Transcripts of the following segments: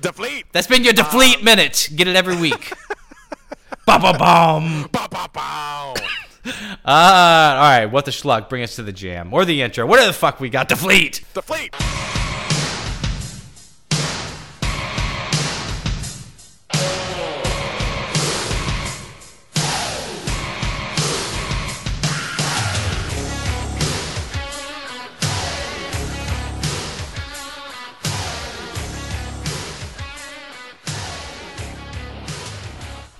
Deflate. That's been your deflate minute. Get it every week. ba ba bum. Bow, bow, bow. Uh, all right, what the schluck? Bring us to the jam or the intro. Whatever the fuck we got. Deflate. Deflate.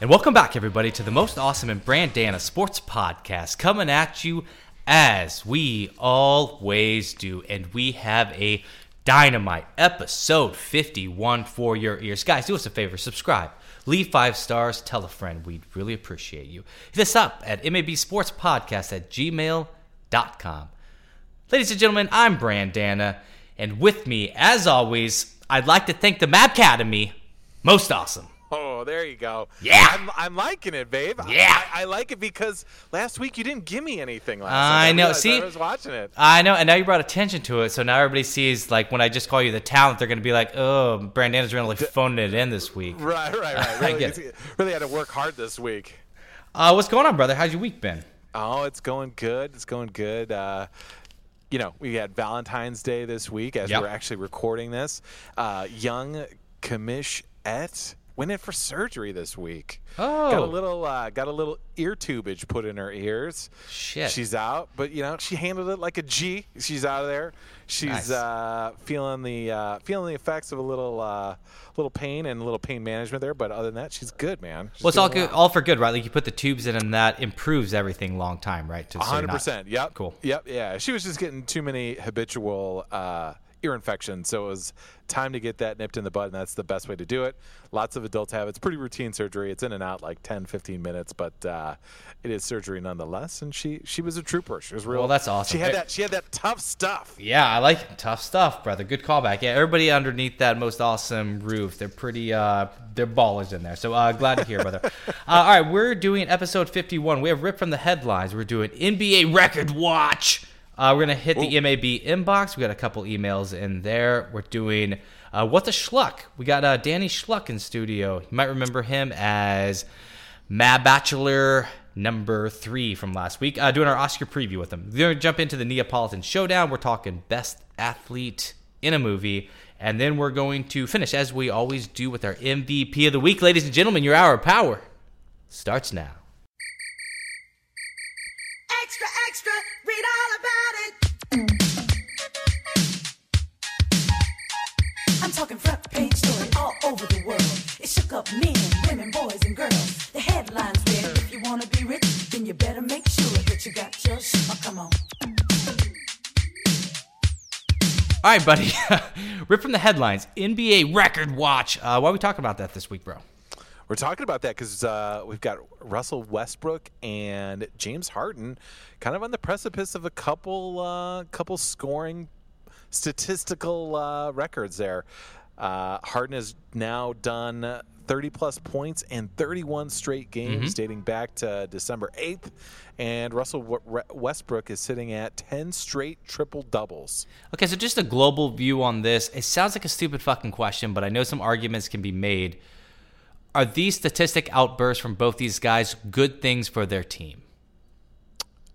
And welcome back, everybody, to the most awesome and Brandana sports podcast coming at you as we always do. And we have a dynamite episode 51 for your ears. Guys, do us a favor subscribe, leave five stars, tell a friend. We'd really appreciate you. Hit us up at mabsportspodcast at gmail.com. Ladies and gentlemen, I'm Brandana. And with me, as always, I'd like to thank the Map Academy. Most awesome. Oh, there you go. Yeah. I'm, I'm liking it, babe. Yeah. I, I like it because last week you didn't give me anything last I know. See? I was watching it. I know, and now you brought attention to it, so now everybody sees like when I just call you the talent, they're gonna be like, "Oh, Brandana's really phoning it in this week." Right, right, right. I Really, get really had to work hard this week. Uh, what's going on, brother? How's your week been? Oh, it's going good. It's going good. Uh, you know, we had Valentine's Day this week as Yep. we're actually recording this. Uh, young Kamish Et went in for surgery this week. Oh, got a Oh. little uh, got a little ear tubage put in her ears. Shit. She's out, but you know she handled it like a G. She's out of there. She's Nice. uh, feeling the uh, feeling the effects of a little uh, little pain and a little pain management there. But other than that, she's good, man. She's Well, it's all good, all for good, right? Like you put the tubes in, and that improves everything long time, right? You're hundred percent. Yep. Cool. Yep. Yeah. She was just getting too many habitual uh, ear infections, so it was time to get that nipped in the bud, and that's the best way to do it. Lots of adults have it. It's pretty routine surgery. It's in and out like 10, 15 minutes, but uh, it is surgery nonetheless. And she she was a trooper. She was real. Well, that's awesome. She had that. She had that tough stuff. Yeah, I like tough stuff, brother. Good callback. Yeah, everybody underneath that most awesome roof, they're pretty, uh, they're ballers in there. So uh, glad to hear, brother. Uh, all right, we're doing episode 51. We have ripped from the headlines. We're doing NBA record watch. Uh, we're gonna hit the MAB inbox. We got a couple emails in there. We're doing uh, what the schluck. We got uh, Danny Schluck in studio. You might remember him as Mad Bachelor number three from last week. Uh, doing our Oscar preview with him. We're gonna jump into the Neapolitan Showdown. We're talking best athlete in a movie. And then we're going to finish, as we always do, with our MVP of the week. Ladies and gentlemen, your hour of power starts now. Extra, extra, read talking front page story all over the world. It shook up men, women, boys, and girls. The headlines read, if you want to be rich, then you better make sure that you got your sh- oh, come on. All right, buddy. Rip from the headlines. NBA record watch. Uh, why are we talking about that this week, bro? We're talking about that because uh, we've got Russell Westbrook and James Harden, kind of on the precipice of a couple uh, couple scoring statistical uh, records there. Uh, Harden has now done 30 plus points in 31 straight games dating back to December 8th. And Russell W- Re- Westbrook is sitting at 10 straight triple doubles. Okay, so just a global view on this. It sounds like a stupid fucking question, but I know some arguments can be made. Are these statistic outbursts from both these guys good things for their team?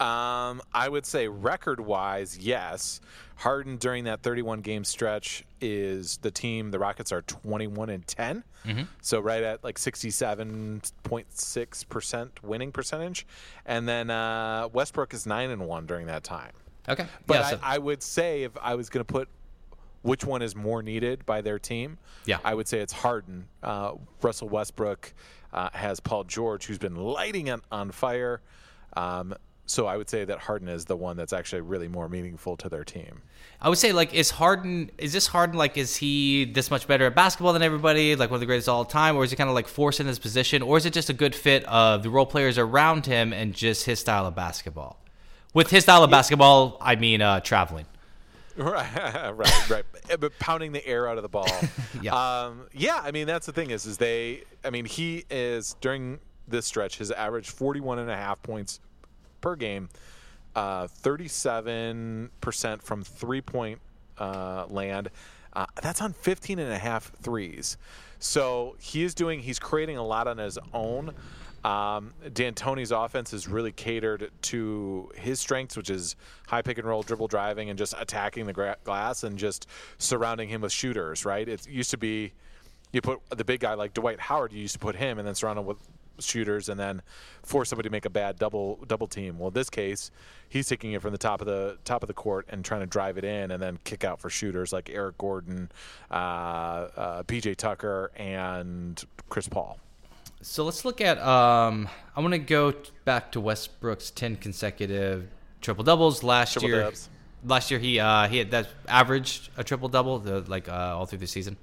Um, I would say record wise, yes. Harden during that 31 game stretch is the team. The Rockets are 21 and 10, so right at like 67.6 percent winning percentage, and then uh, Westbrook is nine and one during that time. Okay, But yeah, so- I, I would say if I was going to put which one is more needed by their team, Yeah. I would say it's Harden. Uh, Russell Westbrook uh, has Paul George, who's been lighting on, on fire. Um, so I would say that Harden is the one that's actually really more meaningful to their team. I would say like is Harden is this Harden like is he this much better at basketball than everybody like one of the greatest of all time or is he kind of like forced in his position or is it just a good fit of the role players around him and just his style of basketball? With his style of basketball, I mean uh, traveling. Right, right, right. But pounding the air out of the ball. Yeah. Um, yeah. I mean, that's the thing is, is they. I mean, he is during this stretch has averaged 41 and a half points per game, uh, 37 percent from three point uh, land. Uh, that's on 15 and a half threes. So he is doing, he's creating a lot on his own. Um, D'Antoni's offense is really catered to his strengths, which is high pick and roll, dribble driving, and just attacking the gra- glass and just surrounding him with shooters. Right? It used to be you put the big guy like Dwight Howard. You used to put him and then surround him with shooters and then force somebody to make a bad double double team. Well, in this case, he's taking it from the top of the top of the court and trying to drive it in and then kick out for shooters like Eric Gordon, uh, uh, PJ Tucker, and Chris Paul. So let's look at. Um, I want to go back to Westbrook's ten consecutive triple doubles last Triple year. dubs. Last year he uh, he had that averaged a triple double the like uh, all through the season.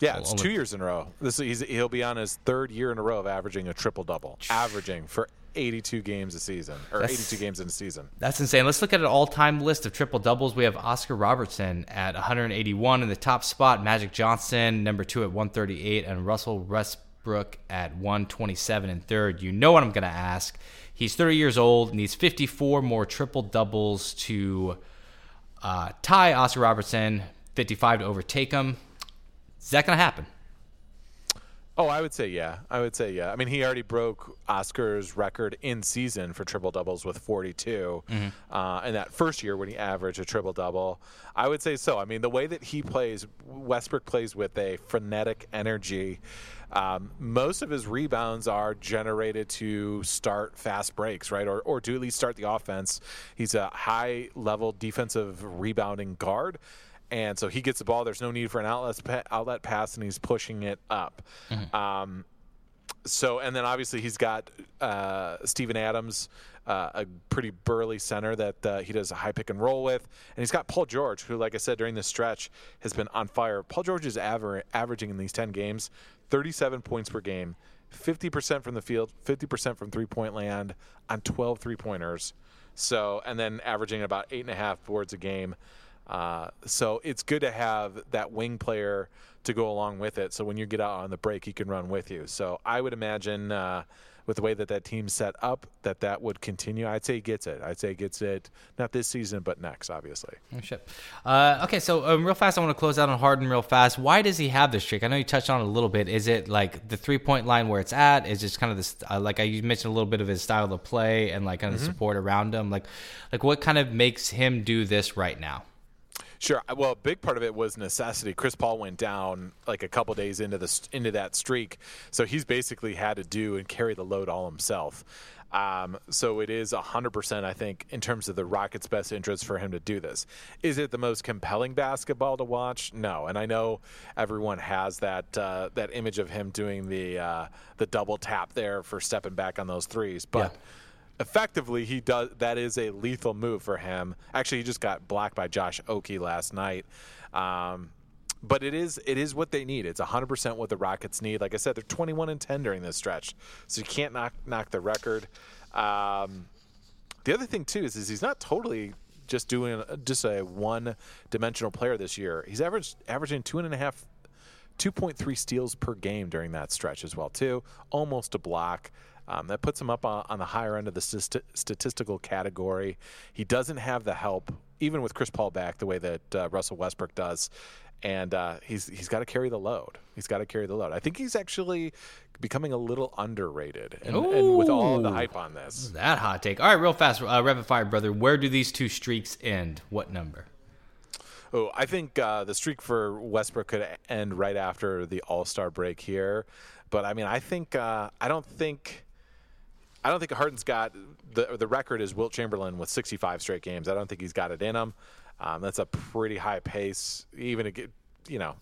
Yeah, it's two years in a row. This he's, he'll be on his third year in a row of averaging a triple double, averaging for 82 games a season or That's- 82 games in a season. That's insane. Let's look at an all-time list of triple doubles. We have Oscar Robertson at 181 in the top spot, Magic Johnson number two at 138, and Russell Westbrook at 127 in third. You know what I'm going to ask. He's 30 years old, needs 54 more triple doubles to uh, tie Oscar Robertson, 55 to overtake him. Is that going to happen? Oh, I would say yeah. I would say yeah. I mean, he already broke Oscar's record in season for triple doubles with 42 uh, in that first year when he averaged a triple double. I would say so. I mean, the way that he plays, Westbrook plays with a frenetic energy. Um, most of his rebounds are generated to start fast breaks, right, or or to at least start the offense. He's a high level defensive rebounding guard. And so he gets the ball. There's no need for an outlet outlet pass, and he's pushing it up. Um, so, and then obviously he's got uh, Steven Adams, uh, a pretty burly center that uh, he does a high pick and roll with, and he's got Paul George, who, like I said during this stretch, has been on fire. Paul George is aver- averaging in these ten games 37 points per game, 50% from the field, 50% from three point land on 12 three pointers. So, and then averaging about eight and a half boards a game. Uh, so it's good to have that wing player to go along with it. So when you get out on the break, he can run with you. So I would imagine uh, with the way that that team's set up, that that would continue. I'd say he gets it. I'd say he gets it not this season, but next, obviously. Oh. Uh, okay, so um, real fast, I want to close out on Harden real fast. Why does he have this streak? I know you touched on it a little bit. Is it like the three point line where it's at? Is just kind of this, uh, like I you mentioned a little bit of his style of play and like kind of support around him. Like, like what kind of makes him do this right now? Sure. Well, a big part of it was necessity. Chris Paul went down like a couple days into the into that streak, so he's basically had to do and carry the load all himself. Um, so it is 100%, I think, in terms of the Rockets' best interest for him to do this. Is it the most compelling basketball to watch? No. And I know everyone has that uh, that image of him doing the uh, the double tap there for stepping back on those threes, but. Yeah. Effectively, he does. That is a lethal move for him. Actually, he just got blocked by Josh Okogie last night. Um, but it is it is what they need. It's 100% what the Rockets need. Like I said, they're 21 and 10 during this stretch, so you can't knock knock the record. Um, the other thing too is, is he's not totally just doing just a one dimensional player this year. He's averaged averaging two and a half 2.3 steals per game during that stretch as well too almost a block um, that puts him up on, on the higher end of the st- statistical category he doesn't have the help even with chris paul back the way that uh, russell westbrook does and uh, he's he's got to carry the load he's got to carry the load i think he's actually becoming a little underrated and, and with all the hype on this That hot take. All right, real fast, uh, rapid fire, brother. Where do these two streaks end? What number? Oh, I think uh, the streak for Westbrook could end right after the All Star break here, but I mean, I think uh, I don't think I don't think Harden's got the the record is Wilt Chamberlain with 65 straight games. I don't think he's got it in him. Um, that's a pretty high pace. Even get, you know,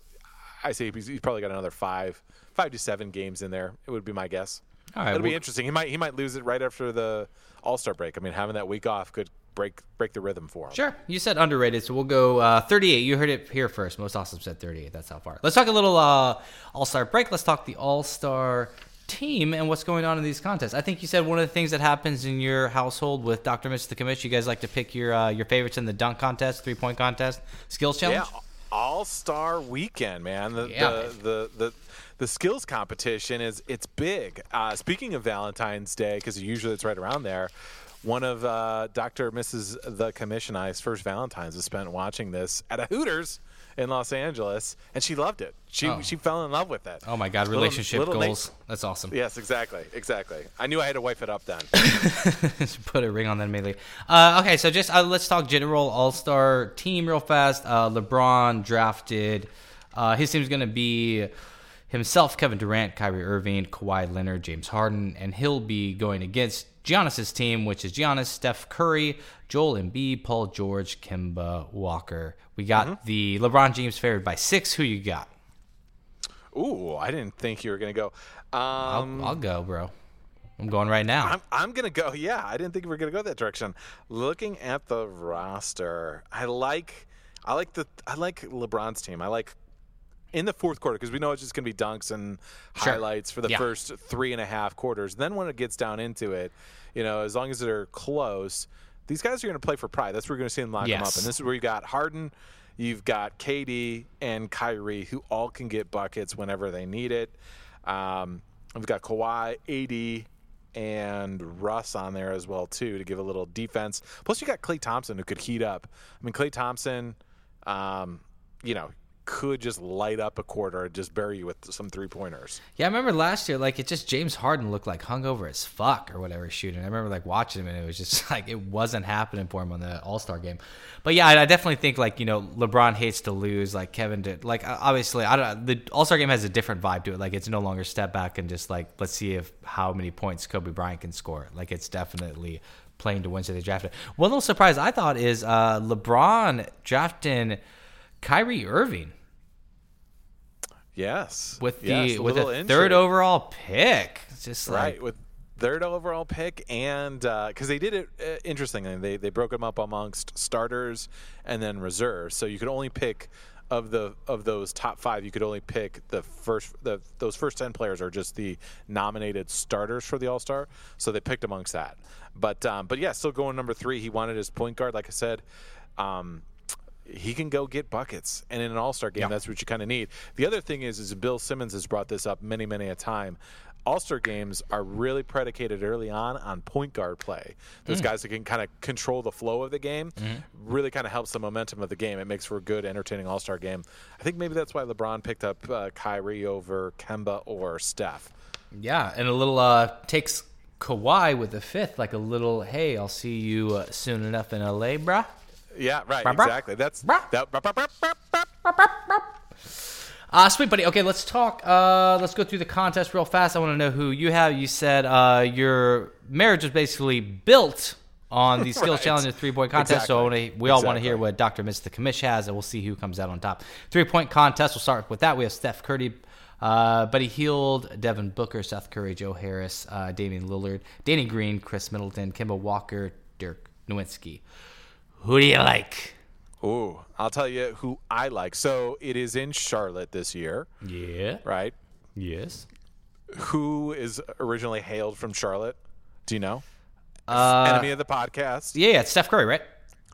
I say he's, he's probably got another five five to seven games in there. It would be my guess. All right, it'll be interesting. He might he might lose it right after the All Star break. I mean, having that week off could break break the rhythm for him. Sure. You said underrated, so we'll go uh, 38. You heard it here first. Most awesome said 38. That's how far. Let's talk a little uh, All Star break. Let's talk the All Star team and what's going on in these contests. I think you said one of the things that happens in your household with Dr. Mitch the Commish, you guys like to pick your uh, your favorites in the dunk contest, three point contest, skills challenge. Yeah, All Star Weekend, man. The, Yeah. the, the the the skills competition is it's big. Uh, speaking of Valentine's Day, because usually it's right around there. one of uh, Dr. Mrs. The Commission I's first Valentine's was spent watching this at a Hooters in Los Angeles, and she loved it. She Oh. she fell in love with it. Oh my God, Little- relationship little goals. That's awesome. Yes, exactly, exactly. I knew I had to wipe it up then. Put a ring on that immediately. Uh, okay, so just uh, let's talk general All Star team real fast. Uh, LeBron drafted. Uh, his team's going to be himself, Kevin Durant, Kyrie Irving, Kawhi Leonard, James Harden, and he'll be going against Giannis's team, which is Giannis, Steph Curry, Joel Embiid, Paul George, Kemba Walker. We got the LeBron James favored by six. Who you got? Ooh, I didn't think you were gonna go. Um, I'll, I'll go, bro. I'm going right now. I'm, I'm gonna go. Yeah, I didn't think we were gonna go that direction. Looking at the roster, I like, I like the, I like LeBron's team. I like in the fourth quarter because we know it's just gonna be dunks and Sure. highlights for the Yeah. first three and a half quarters. Then when it gets down into it, you know, as long as they're close, these guys are gonna play for pride. That's where you're gonna see them lock them up. And this is where you got Harden. You've got KD and Kyrie, who all can get buckets whenever they need it. Um, we've got Kawhi, AD, and Russ on there as well too to give a little defense. Plus, you got Klay Thompson who could heat up. I mean, Klay Thompson, um, you know, could just light up a quarter and just bury you with some three pointers. Yeah, I remember last year, like it just James Harden looked like hungover as fuck or whatever shooting. I remember like watching him and it was just like it wasn't happening for him on the All Star game. But yeah, I, definitely think like you know LeBron hates to lose. Like Kevin did. Like obviously, I don't. The All Star game has a different vibe to it. Like it's no longer step back and just like let's see if how many points Kobe Bryant can score. Like it's definitely playing to win. So they drafted. One little surprise I thought is uh, LeBron drafting Kyrie Irving Yes, with the Yes, with a third overall pick. It's just like with third overall pick and because they did it uh, interestingly they they broke them up amongst starters and then reserves. So you could only pick of the of those top five you could only pick the first the those first 10 players are just the nominated starters for the all-star. So they picked amongst that. But um, but yeah still going number three. He wanted his point guard like i said um, he can go get buckets. And in an all-star game Yeah. that's what you kind of need. The other thing is is bill simmons has brought this up many many a time. All-star games are really predicated early on on point guard play. Those guys that can kind of control the flow of the game really kind of helps the momentum of the game. It makes for a good entertaining all-star game. I think maybe that's why lebron picked up uh, kyrie over kemba or steph. Yeah, and a little uh takes Kawhi with the fifth, like a little, hey, I'll see you uh, soon enough in LA, bruh. Yeah right brah. exactly that's Brah. that. Uh, sweet buddy. Okay, let's talk. Uh, let's go through the contest real fast. I want to know who you have. You said uh, your marriage was basically built on the skills Right. challenge three point contest. So wanna, we all want to hear what Dr. Miss the Commish has, and we'll see who comes out on top. Three point contest. We'll start with that. We have Steph Curry, uh, Buddy Hield, Devin Booker, Seth Curry, Joe Harris, uh, Damian Lillard, Danny Green, Khris Middleton, Kemba Walker, Dirk Nowitzki. Who do you like? Ooh, I'll tell you who I like. So it is in Charlotte this year, Yeah. right? Yes. Who is originally hailed from Charlotte? Do you know? Uh, Enemy of the podcast. yeah, yeah, it's Steph Curry, right?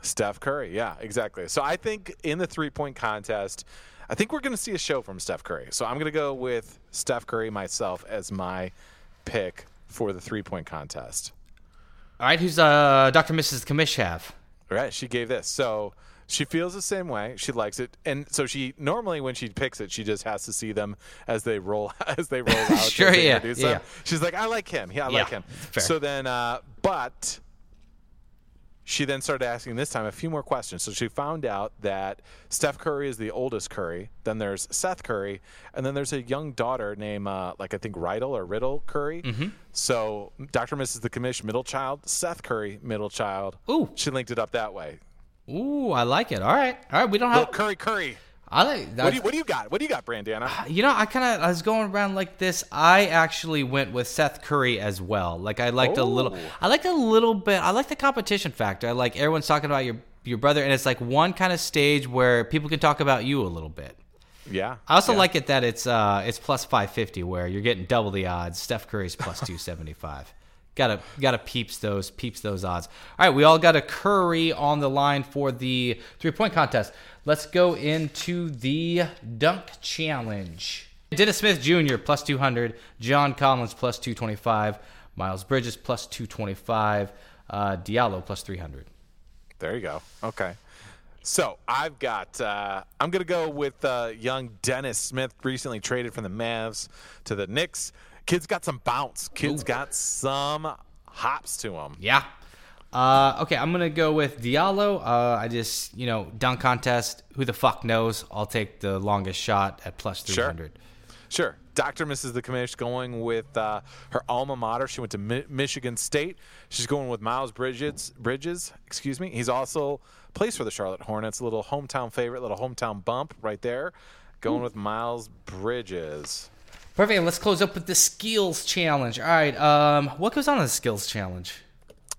Steph Curry. Yeah, exactly. So I think in the three point contest, I think we're going to see a show from Steph Curry. So I'm going to go with Steph Curry myself as my pick for the three point contest. All right, who's uh, Dr. Mrs. Commish have? Right. She gave this. So she feels the same way. She likes it, and so she normally when she picks it, she just has to see them as they roll as they roll out. Sure, yeah, yeah, them. She's like, I like him. Yeah, I like him. fair. So then, uh, but she then started asking this time a few more questions. So she found out that Steph Curry is the oldest Curry. Then there's Seth Curry, and then there's a young daughter named uh, like I think Riddle or Riddle Curry. Mm-hmm. So Dr. Mrs. the Commish, middle child, Seth Curry, middle child. Ooh. She linked it up that way. Ooh, I like it. All right, all right. We don't Little have. Curry Curry. I like. What do you What do you got? What do you got, Brandana? You know, I kind of I was going around like this. I actually went with Seth Curry as well. Like I liked a little. Oh. I liked a little bit. I like the competition factor. I like everyone's talking about your your brother, and it's like one kind of stage where people can talk about you a little bit. Yeah. I also yeah. like it that it's uh it's plus five fifty where you're getting double the odds. Steph Curry's plus two seventy five. Gotta gotta peeps those peeps those odds. All right, we all got a Curry on the line for the three point contest. Let's go into the dunk challenge. Dennis Smith Jr. plus two hundred, John Collins plus two twenty five, Miles Bridges plus two twenty five, Uh, Diallo plus 300. There you go. Okay. So I've got. Uh, I'm gonna go with uh, young Dennis Smith, recently traded from the Mavs to the Knicks. Kid's got some bounce. Kid's Ooh. got some hops to him. Yeah. Uh, okay, I'm gonna go with Diallo. Uh, I just, you know, dunk contest. Who the fuck knows? I'll take the longest shot at plus 300. Sure. sure. Dr. Mrs. The Commish going with uh, her alma mater. She went to Mi- Michigan State. She's going with Miles Bridges. Bridges, excuse me. He's also plays for the Charlotte Hornets. A little hometown favorite, little hometown bump right there. Going with Miles Bridges. Perfect. Let's close up with the skills challenge. All right. Um, what goes on in the skills challenge?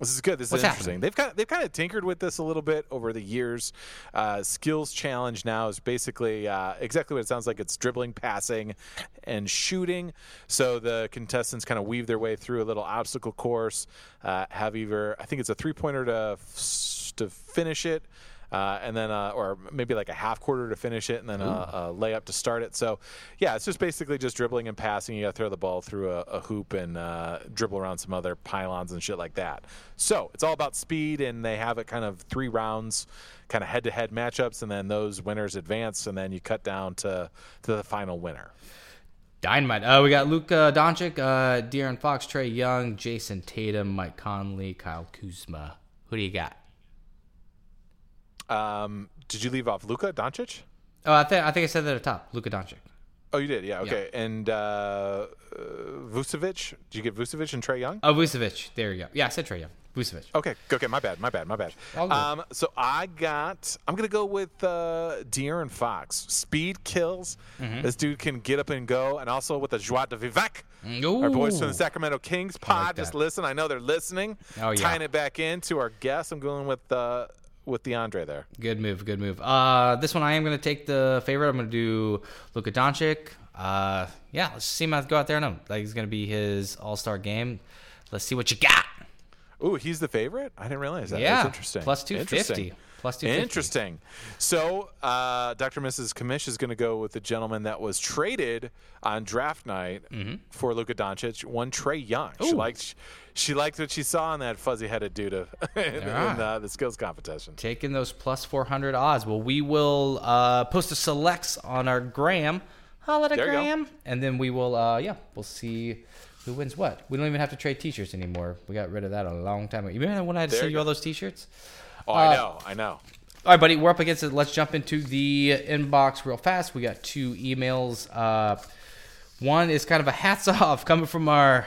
This is good. This What's is interesting. happening? They've kind of, they've kind of tinkered with this a little bit over the years. Uh, skills challenge now is basically uh, exactly what it sounds like. It's dribbling, passing, and shooting. So the contestants kind of weave their way through a little obstacle course. Uh, have either I think it's a three pointer to f- to finish it. Uh, and then, uh, or maybe like a half quarter to finish it, and then a, a layup to start it. So, yeah, it's just basically just dribbling and passing. You got to throw the ball through a, a hoop and uh, dribble around some other pylons and shit like that. So it's all about speed, and they have it kind of three rounds, kind of head-to-head matchups, and then those winners advance, and then you cut down to to the final winner. Dynamite. Uh, we got Luka Doncic, uh, De'Aaron Fox, Trae Young, Jayson Tatum, Mike Conley, Kyle Kuzma. Who do you got? Um, did you leave off Luka Doncic? Oh, I think I think I said that at the top. Luka Doncic. Oh, you did, yeah. Okay, and uh, uh, Vucevic. Did you get Vucevic and Trae Young? Oh, Vucevic. There you go. Yeah, I said Trae Young. Vucevic. Okay, okay, my bad, my bad, my bad. Um, so I got. I'm gonna go with uh, De'Aaron Fox. Speed kills. Mm-hmm. This dude can get up and go, and also with the joie de vivek. Our boys from the Sacramento Kings pod. just listen. I know they're listening. Oh, yeah. Tying it back into our guest. I'm going with uh, with DeAndre there. Good move. Good move. Uh, this one I am going to take the favorite. I'm going to do Luka Doncic. Uh, yeah, let's see him go out there and him. Like it's going to be his All Star game. Let's see what you got. Ooh, he's the favorite. I didn't realize that. Yeah, That's interesting. plus 250. Interesting. Plus 250. Interesting. So, uh, Dr. Mrs. Commish is going to go with the gentleman that was traded on draft night for Luka Doncic, one Trae Young. She Mm-hmm. Liked she liked what she saw in that fuzzy-headed dude in, in, uh, the skills competition. Taking those plus 400 odds. Well, we will uh, post the selects on our gram. Holla at There you go. gram. And then we will, uh, yeah, we'll see who wins what. We don't even have to trade t shirts anymore. We got rid of that a long time ago. You remember when I had to There send you you all those t shirts? Oh, Uh, I know, I know. All right, buddy, we're up against it. Let's jump into the inbox real fast. We got two emails. Uh, one is kind of a hats off coming from our,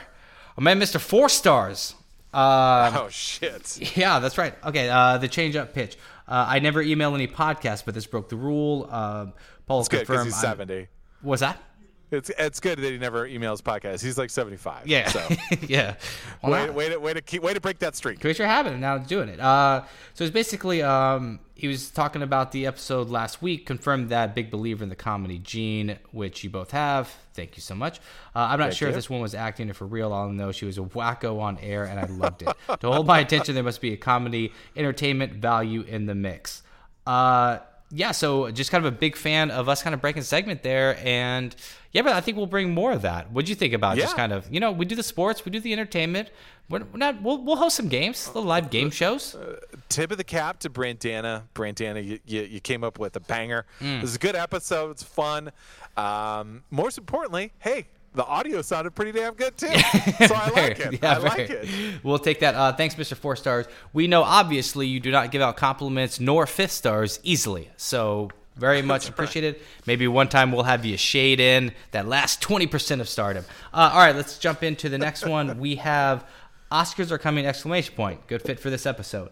our man, Mr. Four Stars. Uh, oh shit. yeah, that's right. Okay, uh, the change up pitch. Uh, I never email any podcasts, but this broke the rule. Uh, Paul It's good confirmed. he's I'm- 70. Was that? It's it's good that he never emails podcasts. He's like 75. Yeah. So yeah. Well, way, way to way to keep way to break that streak. create your habit and now doing it uh, so it's basically um, he was talking about the episode last week confirmed that big believer in the comedy gene which you both have thank you so much uh, i'm not Thank sure if this one was acting or for real all I know she was a wacko on air and i loved it to hold my attention there must be a comedy entertainment value in the mix uh, yeah so just kind of a big fan of us kind of breaking segment there and yeah but i think we'll bring more of that what'd you think about just kind of you know we do the sports we do the entertainment we're not we'll, we'll host some games little live game shows tip of the cap to Brandana. Brandana, you, you, you came up with a banger. Mm. This is a good episode. It's fun. Um, most importantly, hey, the audio sounded pretty damn good too. So I like it. yeah, I like it. We'll take that. Uh, thanks, Mr. Four Stars. We know obviously you do not give out compliments nor fifth stars easily. So very much appreciated. Maybe one time we'll have you shade in that last 20% of stardom. Uh, all right, let's jump into the next one. We have Oscars are coming! Exclamation point. Good fit for this episode.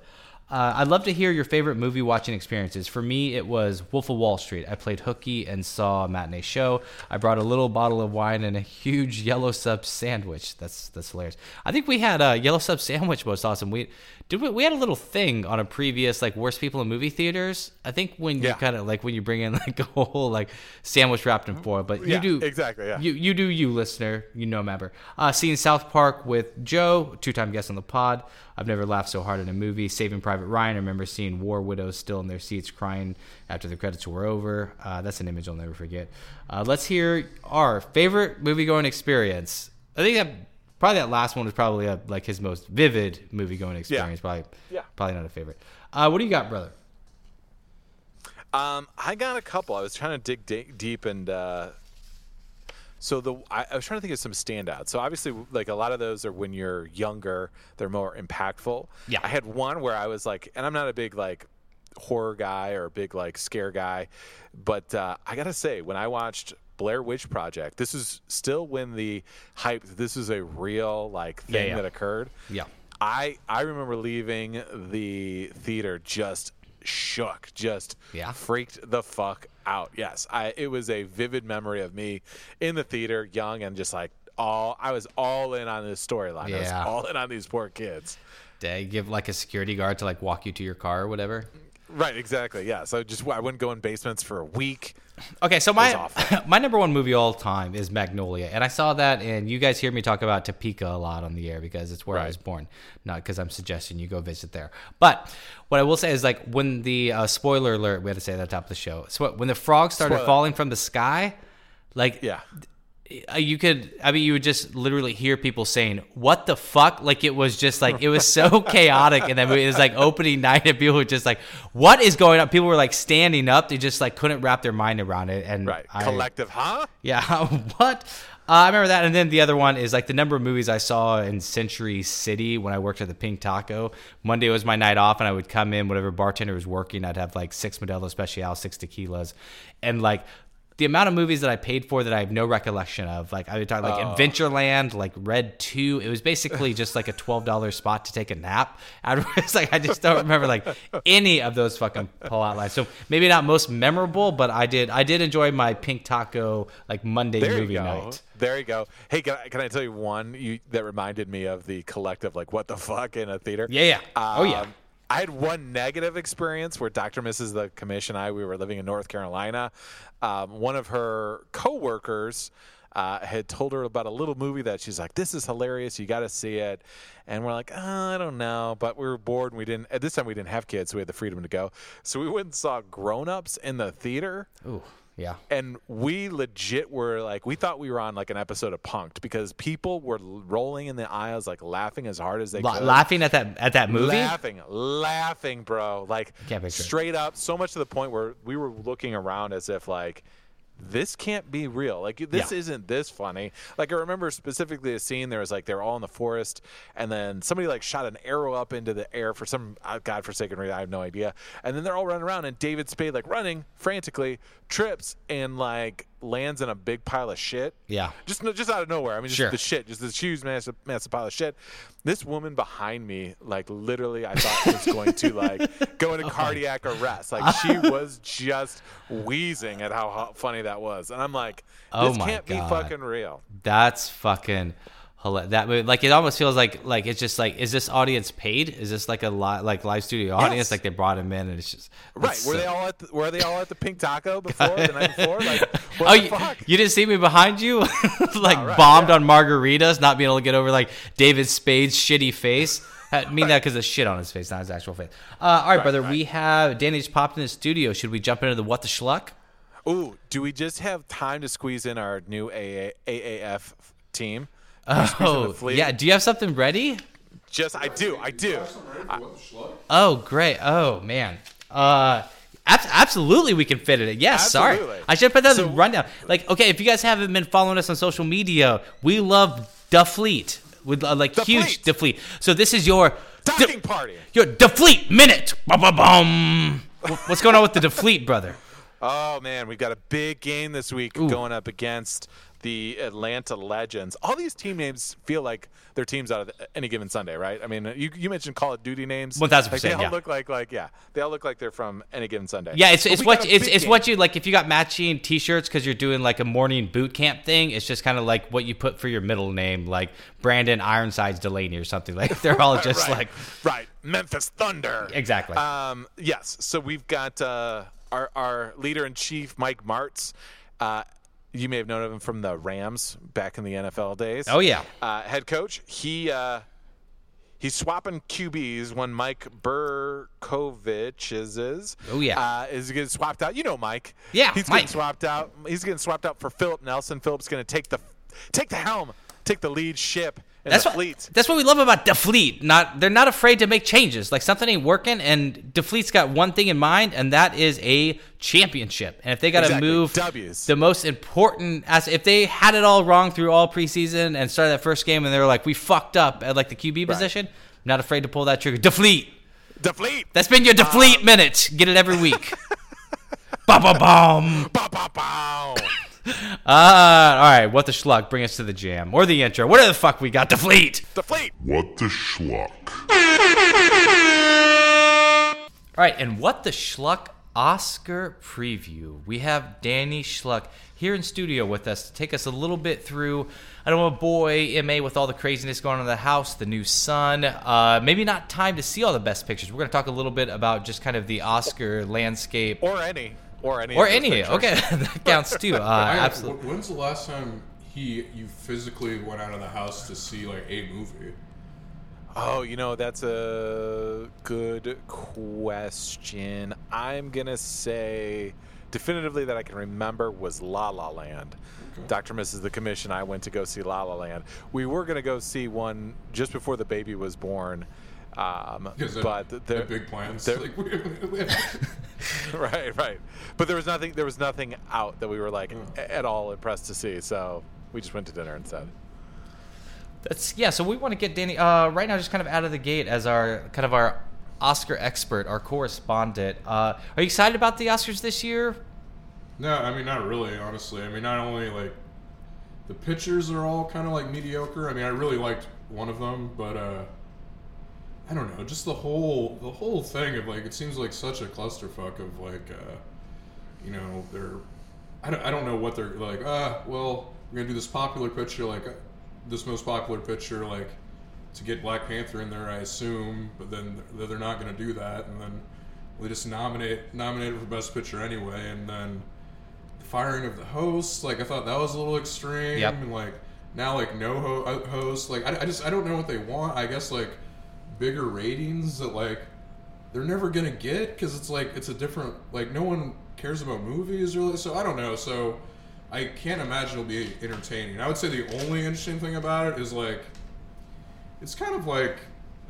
Uh, I'd love to hear your favorite movie watching experiences. For me, it was Wolf of Wall Street. I played hooky and saw a matinee show. I brought a little bottle of wine and a huge yellow sub sandwich. That's that's hilarious. I think we had a yellow sub sandwich most awesome. We did we, we had a little thing on a previous like worst people in movie theaters. I think when you Yeah. kind of like when you bring in like a whole like sandwich wrapped in foil, but Yeah, you do exactly, yeah. You you do you listener, you know member. Uh, seeing South Park with Joe, two time guest on the pod. I've never laughed so hard in a movie. Saving Private Ryan. I remember seeing war widows still in their seats crying after the credits were over. Uh, that's an image I'll never forget. Uh, let's hear our favorite movie going experience. I think that Probably that last one was probably a, like his most vivid movie going experience. Probably, Yeah. probably not a favorite. Uh, what do you got, brother? Um, I got a couple. I was trying to dig di- deep and uh, so the I, I was trying to think of some standouts. So obviously, like a lot of those are when you're younger, they're more impactful. Yeah. I had one where I was like, and I'm not a big like horror guy or a big like scare guy, but uh, I gotta say, when I watched Blair Witch Project, this is still when the hype. This is a real like thing yeah. that occurred. Yeah. I I remember leaving the theater just shook, just Yeah. freaked the fuck out. Yes, I it was a vivid memory of me in the theater, young and just like all I was all in on this storyline. I was Yeah. all in on these poor kids. Did give like a security guard to like walk you to your car or whatever? Right, exactly. Yeah. So just I wouldn't go in basements for a week. Okay, so my my number one movie all time is Magnolia, and I saw that, and you guys hear me talk about Topeka a lot on the air because it's where I was born, not because I'm suggesting you go visit there. But what I will say is, like, when the uh, spoiler alert, we had to say at the top of the show. So when the frogs started Spoiler. falling from the sky, like, Yeah. Uh, you could i mean you would just literally hear people saying what the fuck? Like it was just like it was so chaotic and then it was like opening night and people were just like what is going on? People were like standing up. They just like couldn't wrap their mind around it. And Right. I- Collective, huh? yeah. What? Uh, I remember that, and then the other one is like the number of movies I saw in Century City when I worked at the Pink Taco. Monday was my night off, and I would come in, whatever bartender was working, I'd have like six Modelo Especial, six tequilas, and like the amount of movies that I paid for that I have no recollection of. Like I would talk like oh. Adventureland, like Red Two. It was basically just like a twelve dollars spot to take a nap. Afterwards, like I just don't remember like any of those fucking pullout lines. So maybe not most memorable, but I did I did enjoy my Pink Taco like Monday There movie you go. night. There you go. Hey, can I, can I tell you one you, that reminded me of the collective, like, what the fuck in a theater? Yeah, yeah. Oh, yeah. Um, I had one negative experience where Dr. Mrs. the Commission I, we were living in North Carolina. Um, one of her coworkers uh, had told her about a little movie that she's like, this is hilarious. You got to see it. And we're like, oh, I don't know. But we were bored and we didn't, at this time, we didn't have kids, so we had the freedom to go. So we went and saw Grown Ups in the theater Ooh, yeah. and we legit were like we thought we were on like an episode of punked because people were rolling in the aisles like laughing as hard as they La- could laughing at that at that movie. laughing laughing bro like straight up so much to the point where we were looking around as if like this can't be real. Like this Yeah. isn't this funny. Like I remember specifically a scene there was like they were all in the forest and then somebody like shot an arrow up into the air for some uh, godforsaken reason. I have no idea. And then they're all running around and David Spade like running frantically trips and like lands in a big pile of shit. Yeah. Just just out of nowhere. I mean, just Sure. the shit, just this huge massive, massive pile of shit. This woman behind me, like literally, I thought she was going to like go into oh cardiac arrest. Like she was just wheezing at how ho- funny that was, and I'm like, Oh this my can't God. be fucking real. That's fucking that movie. Like it almost feels like like it's just like is this audience paid? Is this like a li- like live studio audience? Yes. Like they brought him in and it's just Right? Were so- they all at the, were they all at the Pink Taco before the night before? Like, Oh, the you, fuck? you didn't see me behind you, like right, bombed yeah. on margaritas, not being able to get over like David Spade's shitty face. I mean that because of shit on his face, not his actual face. Uh, all right, brother. We have Danny just popped in the studio. Should we jump into the what the schluck? Ooh, do we just have time to squeeze in our new AA, AAF team? Oh, fleet? yeah. Do you have something ready? Just I do, I do. Oh, great. Oh, man. Uh, ab- absolutely, we can fit it. in. Yes, sorry. I should put that in So- the rundown. Like, okay, if you guys haven't been following us on social media, we love the fleet with uh, like The huge Fleet. the fleet. So this is your Docking party. your defleet minute. Ba-ba-bum. What's going on with the defleet, brother? Oh man, we've got a big game this week going up against the Atlanta Legends. All these team names feel like they're teams out of any given Sunday, right? I mean, you, you mentioned Call of Duty names. 1000%, Like, they all yeah. look like like yeah, they all look like they're from any given Sunday. Yeah, it's But it's what it's it's game. what you like. If you got matching T-shirts because you're doing like a morning boot camp thing, it's just kind of like what you put for your middle name, like Brandon Ironsides Delaney or something. Like they're all just right, like right, Memphis Thunder. Exactly. Um, yes. So we've got uh, our our leader in chief, Mike Martz. Uh, you may have known of him from the Rams back in the NFL days. Oh, yeah. Uh, head coach. He uh, he's swapping QBs when Mike Bercovici is is. Oh, yeah. Uh, is getting swapped out. You know Mike. Yeah, He's Mike. getting swapped out. He's getting swapped out for Philip Nelson. Philip's going to take the take the helm take the lead ship That's what, fleet. that's what we love about Defleet. Not they're not afraid to make changes. Like something ain't working, and Defleet's got one thing in mind, and that is a championship. And if they got to Exactly. move W's. the most important, as if they had it all wrong through all preseason and started that first game, and they were like, we fucked up at like the QB position. Not afraid to pull that trigger. Defleet. The fleet. That's been your Defleet Um, minute. Get it every week. ba ba bum. Bow, bow, bow. Uh, all right, what the schluck? Bring us to the jam or the intro. Whatever the fuck we got. The fleet. the fleet. What the schluck? All right, and what the Schluck Oscar preview. We have Danny Schluck here in studio with us to take us a little bit through. I don't know, boy, MA with all the craziness going on in the house, the new son. Uh, maybe not time to see all the best pictures. We're going to talk a little bit about just kind of the Oscar landscape. Or any. Or any. Or of any. pictures. Okay, that counts too. Uh, I- absolutely. When's the last time he you physically went out of the house to see like a movie? Oh, you know, that's a good question. I'm going to say definitively that I can remember was La La Land. Dr. Mrs. the Commission, I went to go see La La Land. We were going to go see one just before the baby was born. Um, Because but they there, have big plans. there- Like, we- we have- right, right. But there was nothing. There was nothing out that we were like a- at all impressed to see. So we just went to dinner instead. That's yeah. So we want to get Danny uh, right now, just kind of out of the gate as our kind of our Oscar expert, our correspondent. Uh, are you excited about the Oscars this year? no, I mean not really. Honestly, I mean not only like the pictures are all kind of like mediocre. I mean I really liked one of them, but uh, I don't know. Just the whole the whole thing of like it seems like such a clusterfuck of like uh, you know they're I don't, I don't know what they're like. Ah, well we're gonna do this popular picture like uh, this most popular picture like to get Black Panther in there, I assume, but then they're they're not going to do that, and then we just nominate nominated for best picture anyway, and then the firing of the host, like I thought that was a little extreme, Yep. and like now like no ho- uh, host, like I, I just I don't know what they want. I guess like bigger ratings that like they're never gonna get because it's like it's a different like no one cares about movies really, so I don't know, so. I can't imagine it'll be entertaining. I would say the only interesting thing about it is like it's kind of like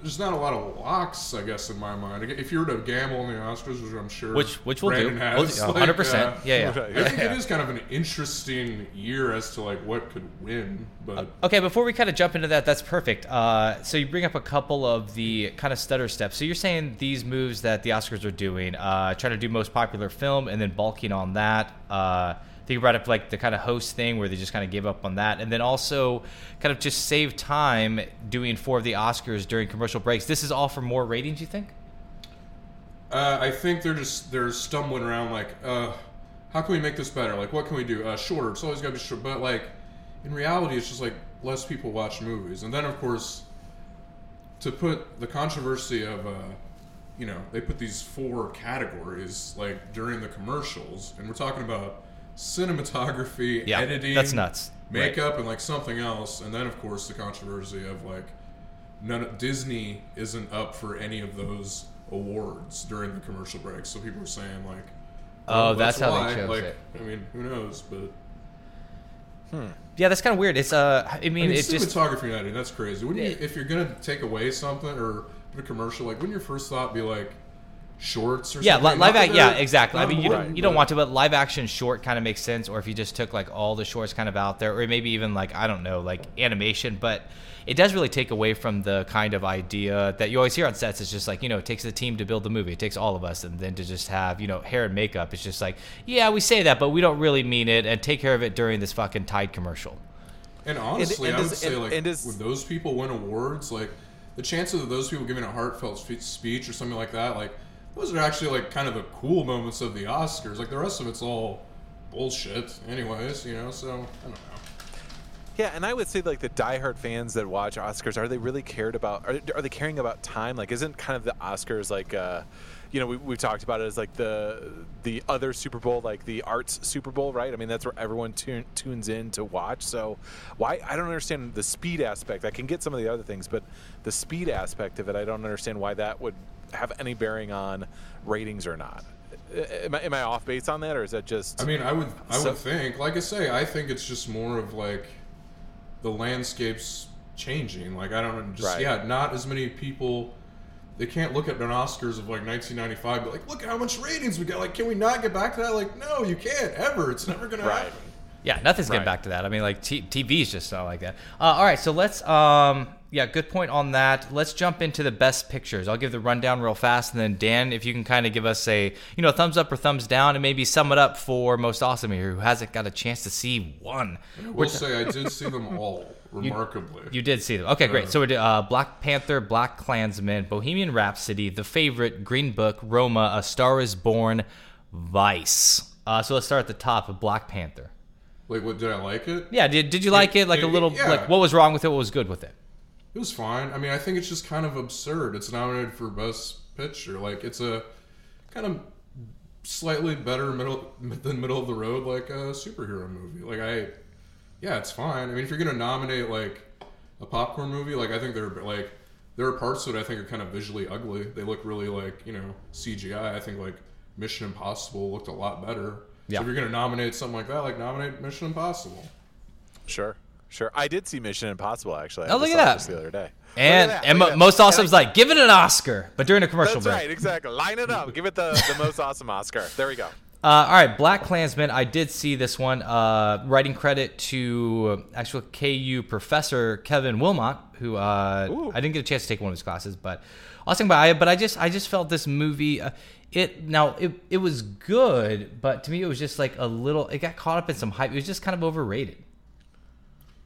there's not a lot of locks, I guess, in my mind. If you were to gamble on the Oscars, which I'm sure Which which we'll Brandon do. has, We'll do. like, 100%. uh, yeah, yeah. I think it is kind of an interesting year as to like what could win, but Okay, before we kind of jump into that, that's perfect. Uh, so you bring up a couple of the kind of stutter steps. So you're saying these moves that the Oscars are doing, uh, trying to do most popular film and then bulking on that. Think you brought up like the kind of host thing where they just kind of gave up on that, and then also kind of just save time doing four of the Oscars during commercial breaks. This is all for more ratings, you think? Uh, I think they're just they're stumbling around like, uh, how can we make this better? Like, what can we do? Uh, shorter. It's always got to be short. But like, in reality, it's just like less people watch movies. And then of course, to put the controversy of, uh, you know, they put these four categories like during the commercials, and we're talking about cinematography, Yeah, editing, that's nuts. Right. makeup, and like something else. And then of course the controversy of like none Disney isn't up for any of those awards during the commercial breaks. So people are saying like, Oh, that's how they why. chose like, it. I mean, who knows? But Yeah, that's kind of weird. It's uh, I mean, I mean, it's just cinematography and editing. That's crazy. Wouldn't you, if you're gonna take away something or put a commercial, like wouldn't your first thought be like shorts or Yeah, something? li- live action. Yeah, exactly. I mean, you important, don't, you don't want to, but live action short kind of makes sense. Or if you just took like all the shorts kind of out there, or maybe even like I don't know, like animation. But it does really take away from the kind of idea that you always hear on sets. It's just like you know, it takes the team to build the movie. It takes all of us, and then to just have you know hair and makeup. It's just like yeah, we say that, but we don't really mean it, and take care of it during this fucking Tide commercial. And honestly, and I would does- say and- like and does- when those people win awards, like the chances of those people giving a heartfelt speech or something like that, like those are actually like kind of the cool moments of the Oscars. Like the rest of it's all bullshit, anyways. You know, so I don't know. Yeah, and I would say like the diehard fans that watch Oscars, are they really cared about? Are, are they caring about time? Like, isn't kind of the Oscars like, uh, you know, we, we've talked about it as like the the other Super Bowl, like the arts Super Bowl, right? I mean, that's where everyone tune, tunes in to watch. So, why? I don't understand the speed aspect. I can get some of the other things, but the speed aspect of it, I don't understand why that would have any bearing on ratings or not. Am I, am I off base on that, or is that just? I mean, I would, I So- would think, like I say, I think it's just more of like the landscape's changing. Like I don't know, just Right. yeah, not as many people. They can't look at an Oscars of like 1995, but like, look at how much ratings we got. Like, can we not get back to that? Like, no, you can't ever. It's never gonna Right. happen. Yeah, nothing's getting Right. back to that. I mean, like t- TV's just not like that. Uh, all right, so let's. Um, yeah, good point on that. Let's jump into the best pictures. I'll give the rundown real fast, and then Dan, if you can kind of give us a you know thumbs up or thumbs down, and maybe sum it up for most awesome here, who hasn't got a chance to see one. I will say I did see them all remarkably. You did see them. Okay, great. So we did uh, Black Panther, Black Klansman, Bohemian Rhapsody, The Favorite, Green Book, Roma, A Star Is Born, Vice. Uh, so let's start at the top of Black Panther. like, what did I like it? Yeah, did, did you like it? Like a little, yeah. like what was wrong with it? What was good with it? It was fine. I mean, I think it's just kind of absurd. It's nominated for best picture. Like, it's a kind of slightly better middle than middle of the road like a superhero movie. Like, I yeah, it's fine. I mean, if you're gonna nominate like a popcorn movie, like I think there are like there are parts that I think are kind of visually ugly. They look really like you know CGI. I think like Mission Impossible looked a lot better. Yeah. So if you're gonna nominate something like that, like nominate Mission Impossible. Sure, sure. I did see Mission Impossible actually. I Oh, look at saw that. the other day. And that, and that. most And awesome's I- like, give it an Oscar, but during a commercial break. That's break. right, exactly. Line it up. Give it the, the most awesome Oscar. There we go. Uh, all right, Black Klansman. I did see this one. Uh, writing credit to actual KU professor Kevin Willmott, who uh, I didn't get a chance to take one of his classes, but I was thinking about it. But I just I just felt this movie. Uh, it now it it was good, but to me it was just like a little. It got caught up in some hype. It was just kind of overrated.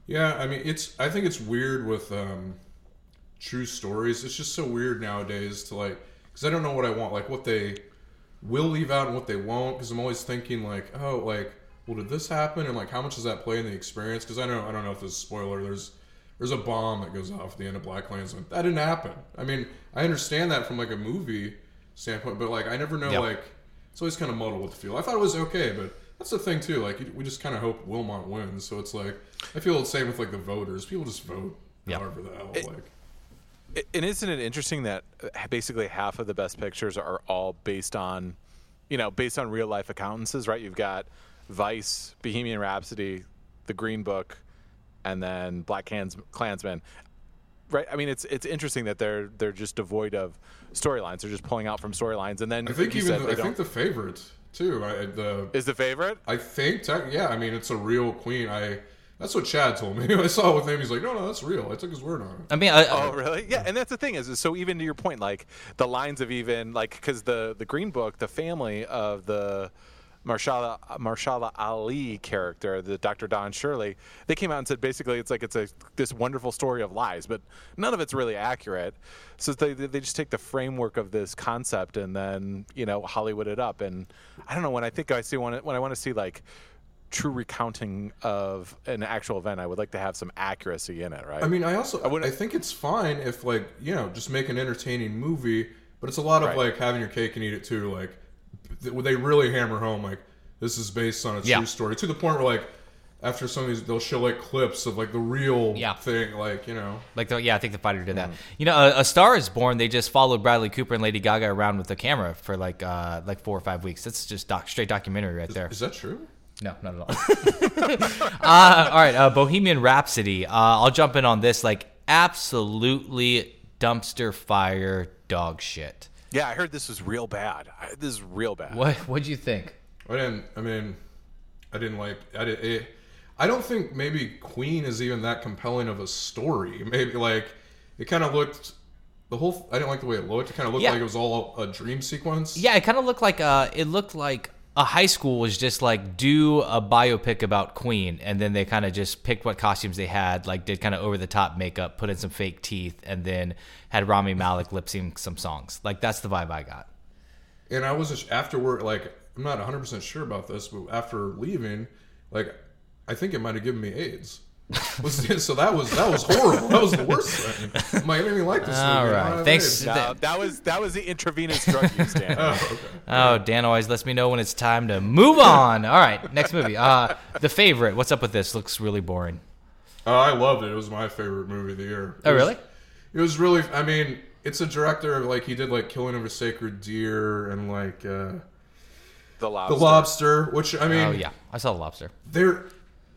Yeah, I mean, it's. I think it's weird with um, true stories. It's just so weird nowadays to like, because I don't know what I want, like what they will leave out and what they won't. Because I'm always thinking like, oh, like, well, did this happen? And like, how much does that play in the experience? Because I know, I don't know if this is a spoiler. There's there's a bomb that goes off at the end of Black Klansman. That didn't happen. I mean, I understand that from like a movie standpoint, but like, I never know Yep. like. It's always kind of muddled with the feel. I thought it was okay, but that's the thing too. Like we just kind of hope Willmott wins. So it's like I feel the same with like the voters. People just vote Yeah. however the hell. like I- And isn't it interesting that uh, basically half of the best pictures are all based on, you know, based on real life accountances, right? You've got Vice, Bohemian Rhapsody, The Green Book, and then Black Clans- Klansman. Right? I mean, it's it's interesting that they're they're just devoid of storylines. They're just pulling out from storylines, and then I think you even said, the, I think don't- the favorite too. I, the is the favorite. I think tech, yeah. I mean, it's a real queen. I that's what Chad told me. I saw it with him. He's like, no, no, that's real. I took his word on it. I mean, I, Oh, really? Yeah, and that's the thing is, is so even to your point, like the lines of even like because the the Green Book, the family of the Mahershala Mahershala Ali character, the Dr. Don Shirley, they came out and said basically it's like it's a this wonderful story of lies, but none of it's really accurate. So they they just take the framework of this concept and then you know Hollywood it up. And I don't know when I think I see I- when I want to see like true recounting of an actual event, I would like to have some accuracy in it, right? I mean, I also I, wouldn't- think it's fine if like you know just make an entertaining movie, but it's a lot of Right. like having your cake and eat it too. Like they really hammer home like this is based on a true Yeah. story to the point where like after some of these they'll show like clips of like the real Yeah. thing, like you know. Like, the, yeah, I think the fighter did Mm. that. You know, a, a Star is Born. They just followed Bradley Cooper and Lady Gaga around with the camera for like uh, like four or five weeks. That's just doc, straight documentary right there. Is that true? No, not at all. uh, all right, uh, Bohemian Rhapsody. Uh, I'll jump in on this. Like, absolutely dumpster fire dog shit. Yeah, I heard this was real bad. I, this is real bad. What What'd you think? I didn't. I mean, I didn't like. I did. It, I don't think maybe Queen is even that compelling of a story. Maybe like it kind of looked. The whole. I didn't like the way it looked. It kind of looked Yeah. like it was all a dream sequence. Yeah, it kind of looked like uh, it looked like a high school was just like do a biopic about Queen, and then they kind of just picked what costumes they had, like did kind of over the top makeup, put in some fake teeth, and then had Rami Malek lip sync some songs. Like that's the vibe I got. And I was afterward. Like I'm not 100 percent sure about this, but after leaving, like I think it might have given me AIDS. Was- so that was that was horrible. That was the worst thing. I'm like, I didn't even like this. All movie. I right. Thanks. AIDS. No, that was that was the intravenous drug use, Dan. Oh, okay. Oh, Dan always lets me know when it's time to move on. All right, next movie. Uh, the favorite. What's up with this? Looks really boring. Oh, I loved it. It was my favorite movie of the year. Oh, It was- really? It was really. I mean, it's a director of like he did like Killing of a Sacred Deer and like uh, The lobster. The Lobster, which I mean, Oh yeah, I saw the lobster. they're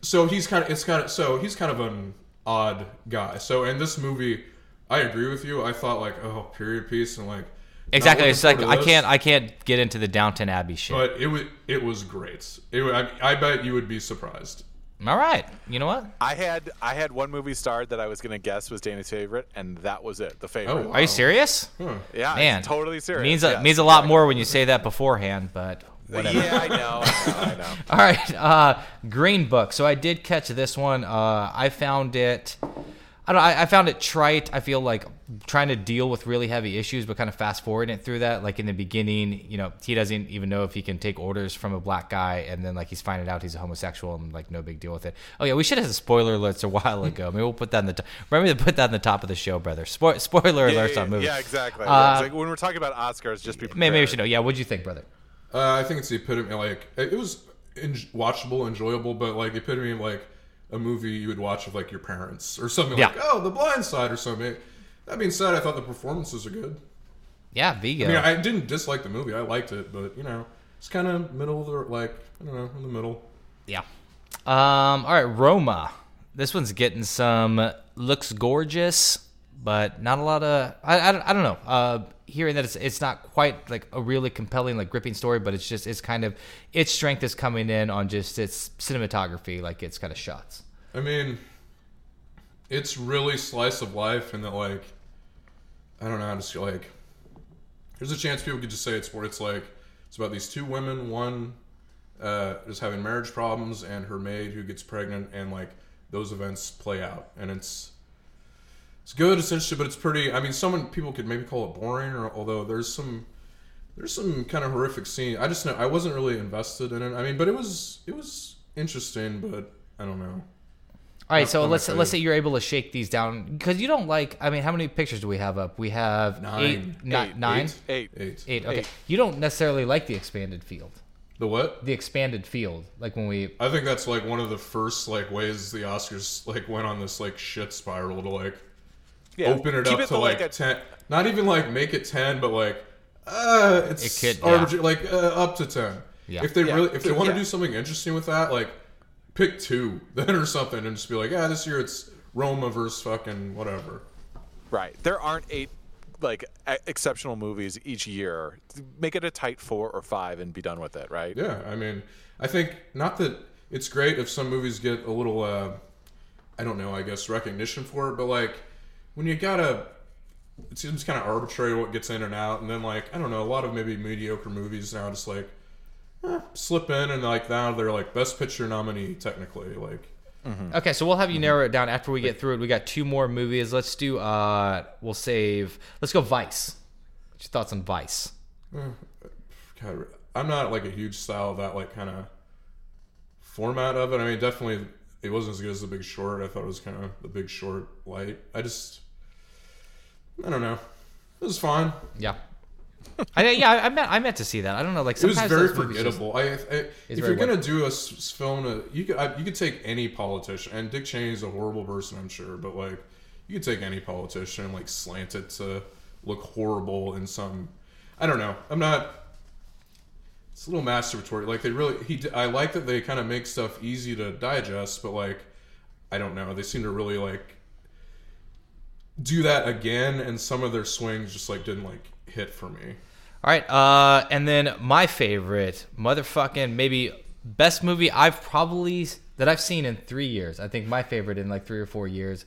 so he's kind of it's kind of so he's kind of an odd guy. So in this movie, I agree with you. I thought like, oh, period piece, and like Exactly. It's like I can't. I can't get into the Downton Abbey shit. But it was it was great. It, I, I bet you would be surprised. All right. You know what? I had I had one movie starred that I was gonna guess was Danny's favorite, and that was it. The favorite. Oh, Are you serious? Yeah, Man, totally serious. Means a, yes. means a lot more when you say that beforehand, but whatever. Yeah, I know. I know. I know. All right, uh, Green Book. So I did catch this one. Uh, I found it. I don't. I, I found it trite. I feel like trying to deal with really heavy issues, but kind of fast forwarding it through that. Like in the beginning, you know, he doesn't even know if he can take orders from a black guy, and then like he's finding out he's a homosexual, and like no big deal with it. Oh yeah, we should have had spoiler alerts a while ago. Maybe we'll put that in the. T- Remember to put that in the top of the show, brother. Spo- spoiler Yeah, alerts yeah, on movies. yeah, exactly. Uh, Yeah, like when we're talking about Oscars, just be prepared. Maybe, maybe we should know. Yeah, what'd you think, brother? Uh, I think it's the epitome. Like it was en- watchable, enjoyable, but like the epitome of like a movie you would watch with like your parents or something Yeah. like oh, The Blind Side or something. That being said, I thought the performances are good. Yeah, Viggo. I mean, I didn't dislike the movie. I liked it, but you know, it's kind of middle of the like I don't know in the middle. Yeah. Um. All right, Roma. This one's getting some looks gorgeous, but not a lot of. I, I, don't- I don't know. Uh, hearing that it's it's not quite like a really compelling like gripping story, but it's just it's kind of its strength is coming in on just its cinematography, like its kind of shots. I mean, it's really slice of life, and that like I don't know how to say like. There's a chance people could just say it's where it's like it's about these two women. One uh, is having marriage problems, and her maid who gets pregnant, and like those events play out, and it's it's good. It's interesting, but it's pretty. I mean, someone people could maybe call it boring, or although there's some there's some kind of horrific scene. I just know I wasn't really invested in it. I mean, but it was it was interesting, but I don't know. All right, Not- so let's let's say you're able to shake these down because you don't like. I mean, how many pictures do we have up? We have Nine. eight, ni- nine, Eight. Eight. eight. Okay, Eight. you don't necessarily like the expanded field. The what? The expanded field, like when we I think that's like one of the first like ways the Oscars like went on this like shit spiral to like Yeah. open it Keep up to the, like, a- ten. Not even like make it ten, but like uh, it's It could- arbitra- like uh, up to ten. Yeah. If they Yeah. really if they want to Yeah. do something interesting with that, like pick two then or something, and just be like, yeah, this year it's Roma versus fucking whatever. Right. There aren't eight like e- exceptional movies each year. Make it a tight four or five and be done with it. Right. Yeah, I mean, I think not that it's great if some movies get a little, uh, I don't know, I guess recognition for it, but like when you gotta, it seems kind of arbitrary what gets in and out, and then like I don't know, a lot of maybe mediocre movies now just like eh, slip in and like now they're like best picture nominee technically, like Okay, so we'll have you narrow it down after we get through it. We got two more movies. Let's do. uh We'll save. Let's go Vice. What's your thoughts on Vice? God, I'm not like a huge style of that like kind of format of it. I mean, definitely it wasn't as good as The Big Short. I thought it was kind of The Big Short light. I just, I don't know. It was fine. Yeah. I, yeah, I meant I meant to see that. I don't know. Like It was very movies just- forgettable. I, I, if you're gonna what? do a s- film, uh, you could I, you could take any politician, and Dick Cheney's a horrible person, I'm sure, but like you could take any politician and like slant it to look horrible in some. I don't know. I'm not. It's a little masturbatory. Like they really, he. I like that they kind of make stuff easy to digest, but like, I don't know. They seem to really like do that again, and some of their swings just like didn't like hit for me. All right, uh, and then my favorite motherfucking maybe best movie I've probably that I've seen in three years. I think my favorite in like three or four years.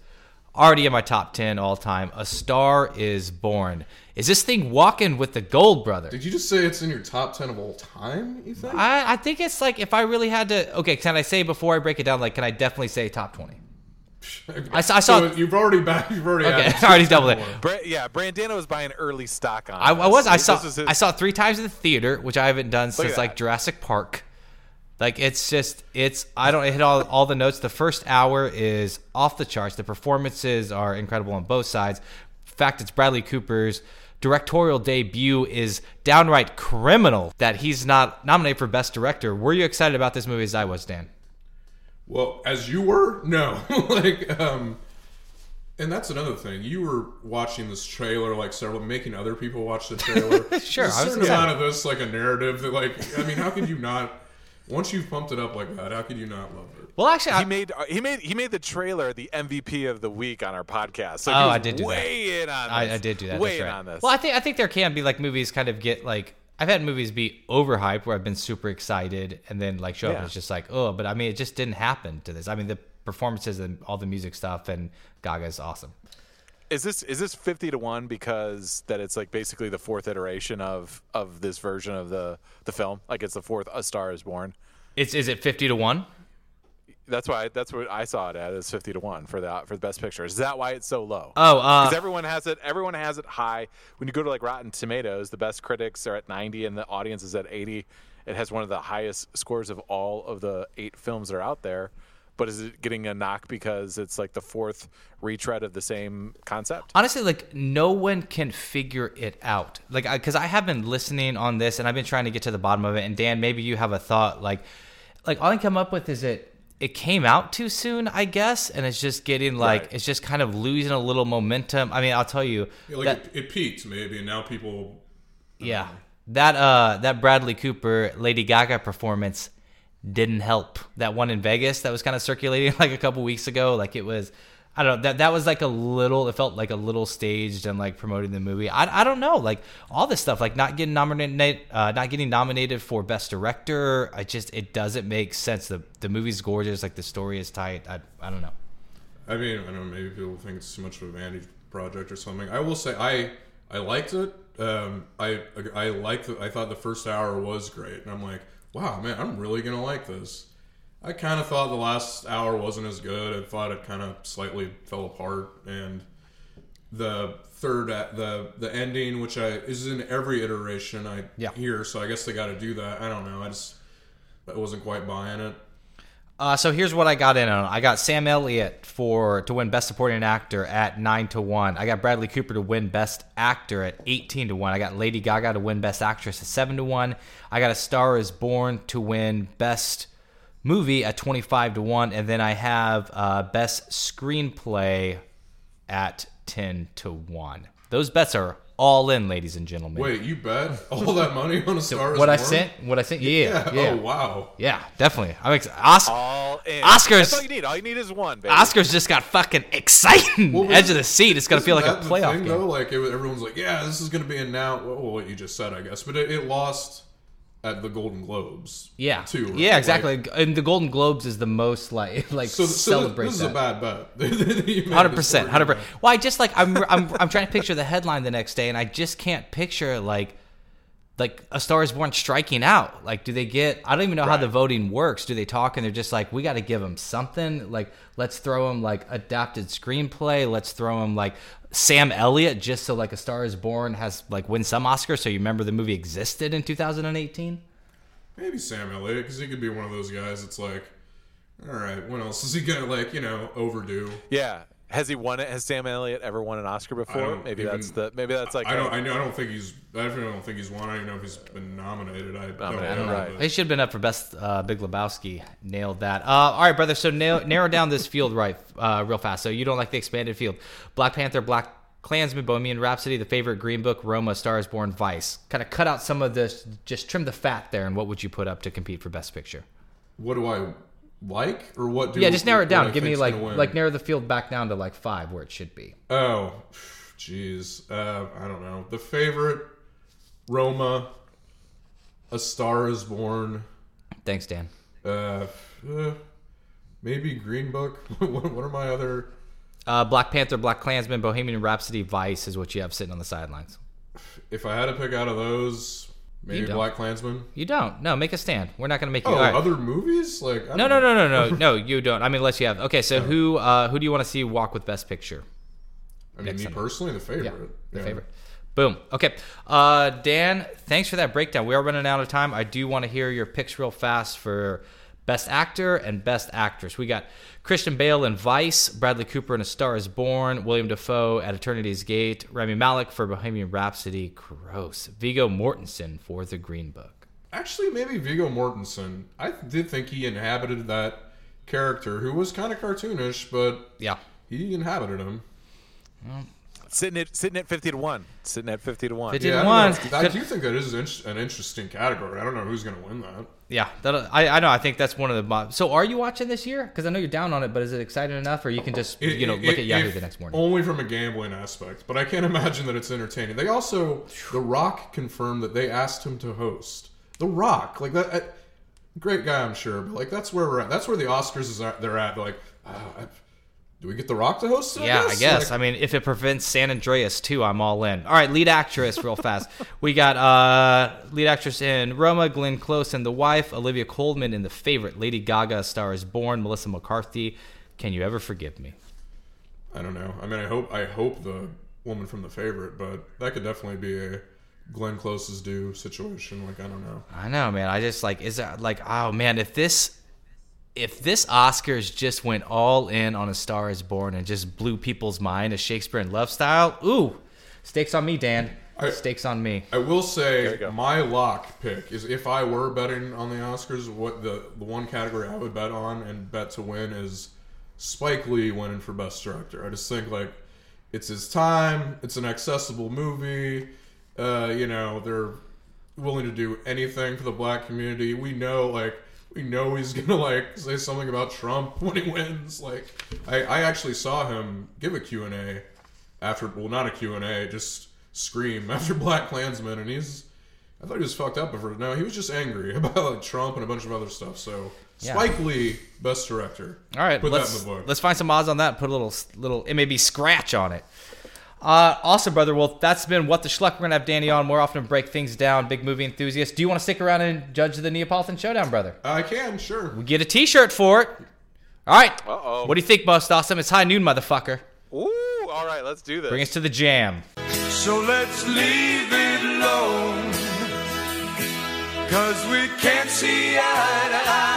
Already in my top ten all time. A Star Is Born. Is this thing walking with the gold, brother? Did you just say it's in your top ten of all time? You think? I, I think it's like if I really had to. Okay, can I say before I break it down? Like, can I definitely say top twenty? I saw- I So you've already back. You've already. Okay, added I already two doubled it. Bra- yeah, Brandano was buying early stock on. I, I was. I saw. was his- I saw it three times in the theater, which I haven't done since like. Jurassic Park. Like it's just it's I don't hit all all the notes. The first hour is off the charts. The performances are incredible on both sides. In fact, it's Bradley Cooper's directorial debut is downright criminal that he's not nominated for best director. Were you excited about this movie as I was, Dan? Well, as you were, no. like, um, and that's another thing. You were watching this trailer, like several, making other people watch the trailer. Sure, There's I a was certain amount of this, like a narrative that, like, I mean, how could you not? Once you've pumped it up like that, how could you not love it? Well, actually, He I, made uh, he made he made the trailer the MVP of the week on our podcast. So Oh, I did do that. way in on this. I, I did do that. Way that's in right. on this. Well, I think I think there can be like movies kind of get like I've had movies be overhyped where I've been super excited and then like show up and it's just like oh, but I mean it just didn't happen to this. I mean the performances and all the music stuff and Gaga's awesome. Is this is this fifty to one because that it's like basically the fourth iteration of of this version of the the film? Like it's the fourth A Star Is Born. It's is it fifty to one? That's why that's what I saw it at is fifty to one for the for the best picture. Is that why it's so low? Oh, uh, Because everyone has it. Everyone has it high. When you go to like Rotten Tomatoes, the best critics are at 90 and the audience is at 80. It has one of the highest scores of all of the eight films that are out there. But is it getting a knock because it's like the fourth retread of the same concept? honestly like no one can figure it out like because I, have been listening on this and i've been trying to get to the bottom of it and dan maybe you have a thought like like all i come up with is it it came out too soon i guess and it's just getting like Right. it's just kind of losing a little momentum i mean i'll tell you Yeah, like that, it, it peaked maybe, and now people. yeah that uh that bradley cooper lady gaga performance didn't help that one in vegas that was kind of circulating like a couple weeks ago like it was I don't know. That that was like a little. It felt like a little staged and like promoting the movie. I, I don't know. Like all this stuff, like not getting nominated, uh, not getting nominated for best director. I just it doesn't make sense. The the movie's gorgeous. Like the story is tight. I I don't know. I mean, I don't know. Maybe people think it's too much of a vanity project or something. I will say, I I liked it. Um, I I liked. The, I thought the first hour was great, and I'm like, wow, man, I'm really gonna like this. I kind of thought the last hour wasn't as good. I thought it kind of slightly fell apart, and the third a- the the ending, which I is in every iteration I Yeah. hear, so I guess they got to do that. I don't know. I just I wasn't quite buying it. Uh, so here's what I got in on. I got Sam Elliott for to win Best Supporting Actor at nine to one. I got Bradley Cooper to win Best Actor at eighteen to one. I got Lady Gaga to win Best Actress at seven to one. I got A Star Is Born to win Best Movie at twenty five to one, and then I have uh, Best Screenplay at ten to one. Those bets are all in, ladies and gentlemen. Wait, you bet all that money on a star? Is what I Born? sent? What I sent? Yeah, Yeah. Oh, yeah, Oh wow. yeah, definitely. I'm ex- Os- All in. Oscars. That's all you need. All you need is one, baby. Oscars just got fucking exciting. Well, Edge of the seat. It's gonna feel like a that playoff thing, game. Though? Like it, everyone's like, yeah, this is going to be a now. Well, what you just said, I guess, but it, it lost at the Golden Globes. Yeah, too. right? yeah, exactly. Like, and the Golden Globes is the most like like so, so celebrate this, this is a bad bet. Hundred percent, hundred percent. Well, I just like I'm, I'm I'm trying to picture the headline the next day, and I just can't picture like like a Star is Born striking out. Like, do they get? I don't even know how the voting works. Do they talk and they're just like, we got to give them something? Like, let's throw them like adapted screenplay. Let's throw them like Sam Elliott, just so like a Star is Born has like win some Oscar, so you remember the movie existed in 2018. Maybe Sam Elliott, because he could be one of those guys. It's like, all right, what else is he gonna like you know overdo? Yeah. Has he won it? Has Sam Elliott ever won an Oscar before? Maybe even- that's the. Maybe that's like. I a- don't. I know. I don't think he's. I definitely don't think he's won. I don't even know if he's been nominated. I Nominated, don't know. right. but- He should have been up for best uh, Big Lebowski. Nailed that. Uh, all right, brother. So nail, narrow down this field right, uh, real fast. So you don't like the expanded field. Black Panther, Black Klansman, Bohemian Rhapsody, The Favorite, Green Book, Roma, Stars Born, Vice. Kind of cut out some of this. Just trim the fat there. And what would you put up to compete for Best Picture? What do I like, or what? Do yeah, just narrow it down. Give me like like narrow the field back down to like five where it should be. Oh, jeez. Uh, I don't know. The favorite, Roma, A Star Is Born. Thanks, Dan. Uh, uh, maybe Green Book. what, what are my other? Uh, Black Panther, Black Klansman, Bohemian Rhapsody, Vice is what you have sitting on the sidelines. If I had to pick out of those, maybe. Black Klansman. You don't. No, make a stand. We're not going to make you. Oh, right. other movies like I No, no, no, no, no, no. You don't. I mean, unless you have. Okay, so who uh, who do you want to see walk with Best Picture? I mean, Next me personally, the favorite. Yeah, the Yeah. favorite. Boom. Okay, uh, Dan. Thanks for that breakdown. We are running out of time. I do want to hear your picks real fast for Best Actor and Best Actress. We got Christian Bale in Vice, Bradley Cooper in A Star Is Born, William Dafoe at Eternity's Gate, Rami Malek for Bohemian Rhapsody. Gross. Viggo Mortensen for The Green Book. Actually, maybe Viggo Mortensen. I did think he inhabited that character, who was kind of cartoonish, but Yeah. he inhabited him. Sitting at sitting at fifty to one. Sitting at fifty to one. 50 Yeah, to one. don't. I do think that is an, interesting category. I don't know who's going to win that. Yeah, I, I know. I think that's one of the. So, are you watching this year? Because I know you're down on it, but is it exciting enough, or you can just you know It- look it- at Yahoo the next morning? Only from a gambling aspect, but I can't imagine that it's entertaining. They also, The Rock confirmed that they asked him to host. The Rock, like that, great guy, I'm sure, but like that's where we're at. That's where the Oscars is at. They're at. They're like, uh, do we get The Rock to host? it, Yeah, I guess. Like, I mean, if it prevents San Andreas too, I'm all in. All right, lead actress, real fast. We got uh, lead actress in Roma, Glenn Close in The Wife, Olivia Colman in The Favorite, Lady Gaga, Star Is Born, Melissa McCarthy. Can you ever forgive me? I don't know. I mean, I hope I hope the woman from The Favorite, but that could definitely be a Glenn Close's due situation. Like I don't know. I know, man. I just like is that like oh man, if this if this Oscars just went all in on A Star Is Born and just blew people's mind, a Shakespeare and Love style, ooh, stakes on me, Dan. I- stakes on me. I will say my lock pick is if I were betting on the Oscars, what the the one category I would bet on and bet to win is Spike Lee winning for Best Director. I just think like it's his time. It's an accessible movie. Uh, you know they're willing to do anything for the black community. We know like we know he's gonna like say something about Trump when he wins. Like I, I actually saw him give a Q and A after well not a Q and A just scream after Black Klansman and he's I thought he was fucked up before. No, he was just angry about like Trump and a bunch of other stuff. So Yeah. Spike Lee, best director. All right, put let's that in the book. let's find some odds on that. and Put a little little it may be scratch on it. Uh, awesome, brother. Well, that's been what the schluck. We're gonna have Danny on more often to break things down. Big movie enthusiast. Do you want to stick around and judge the Neapolitan Showdown, brother? I can sure. We get a T-shirt for it. All right. Uh-oh. What do you think, Bust Awesome? It's high noon, motherfucker. Ooh, all right, let's do this. Bring us to the jam. So let's leave it alone. Cause we can't see eye to eye.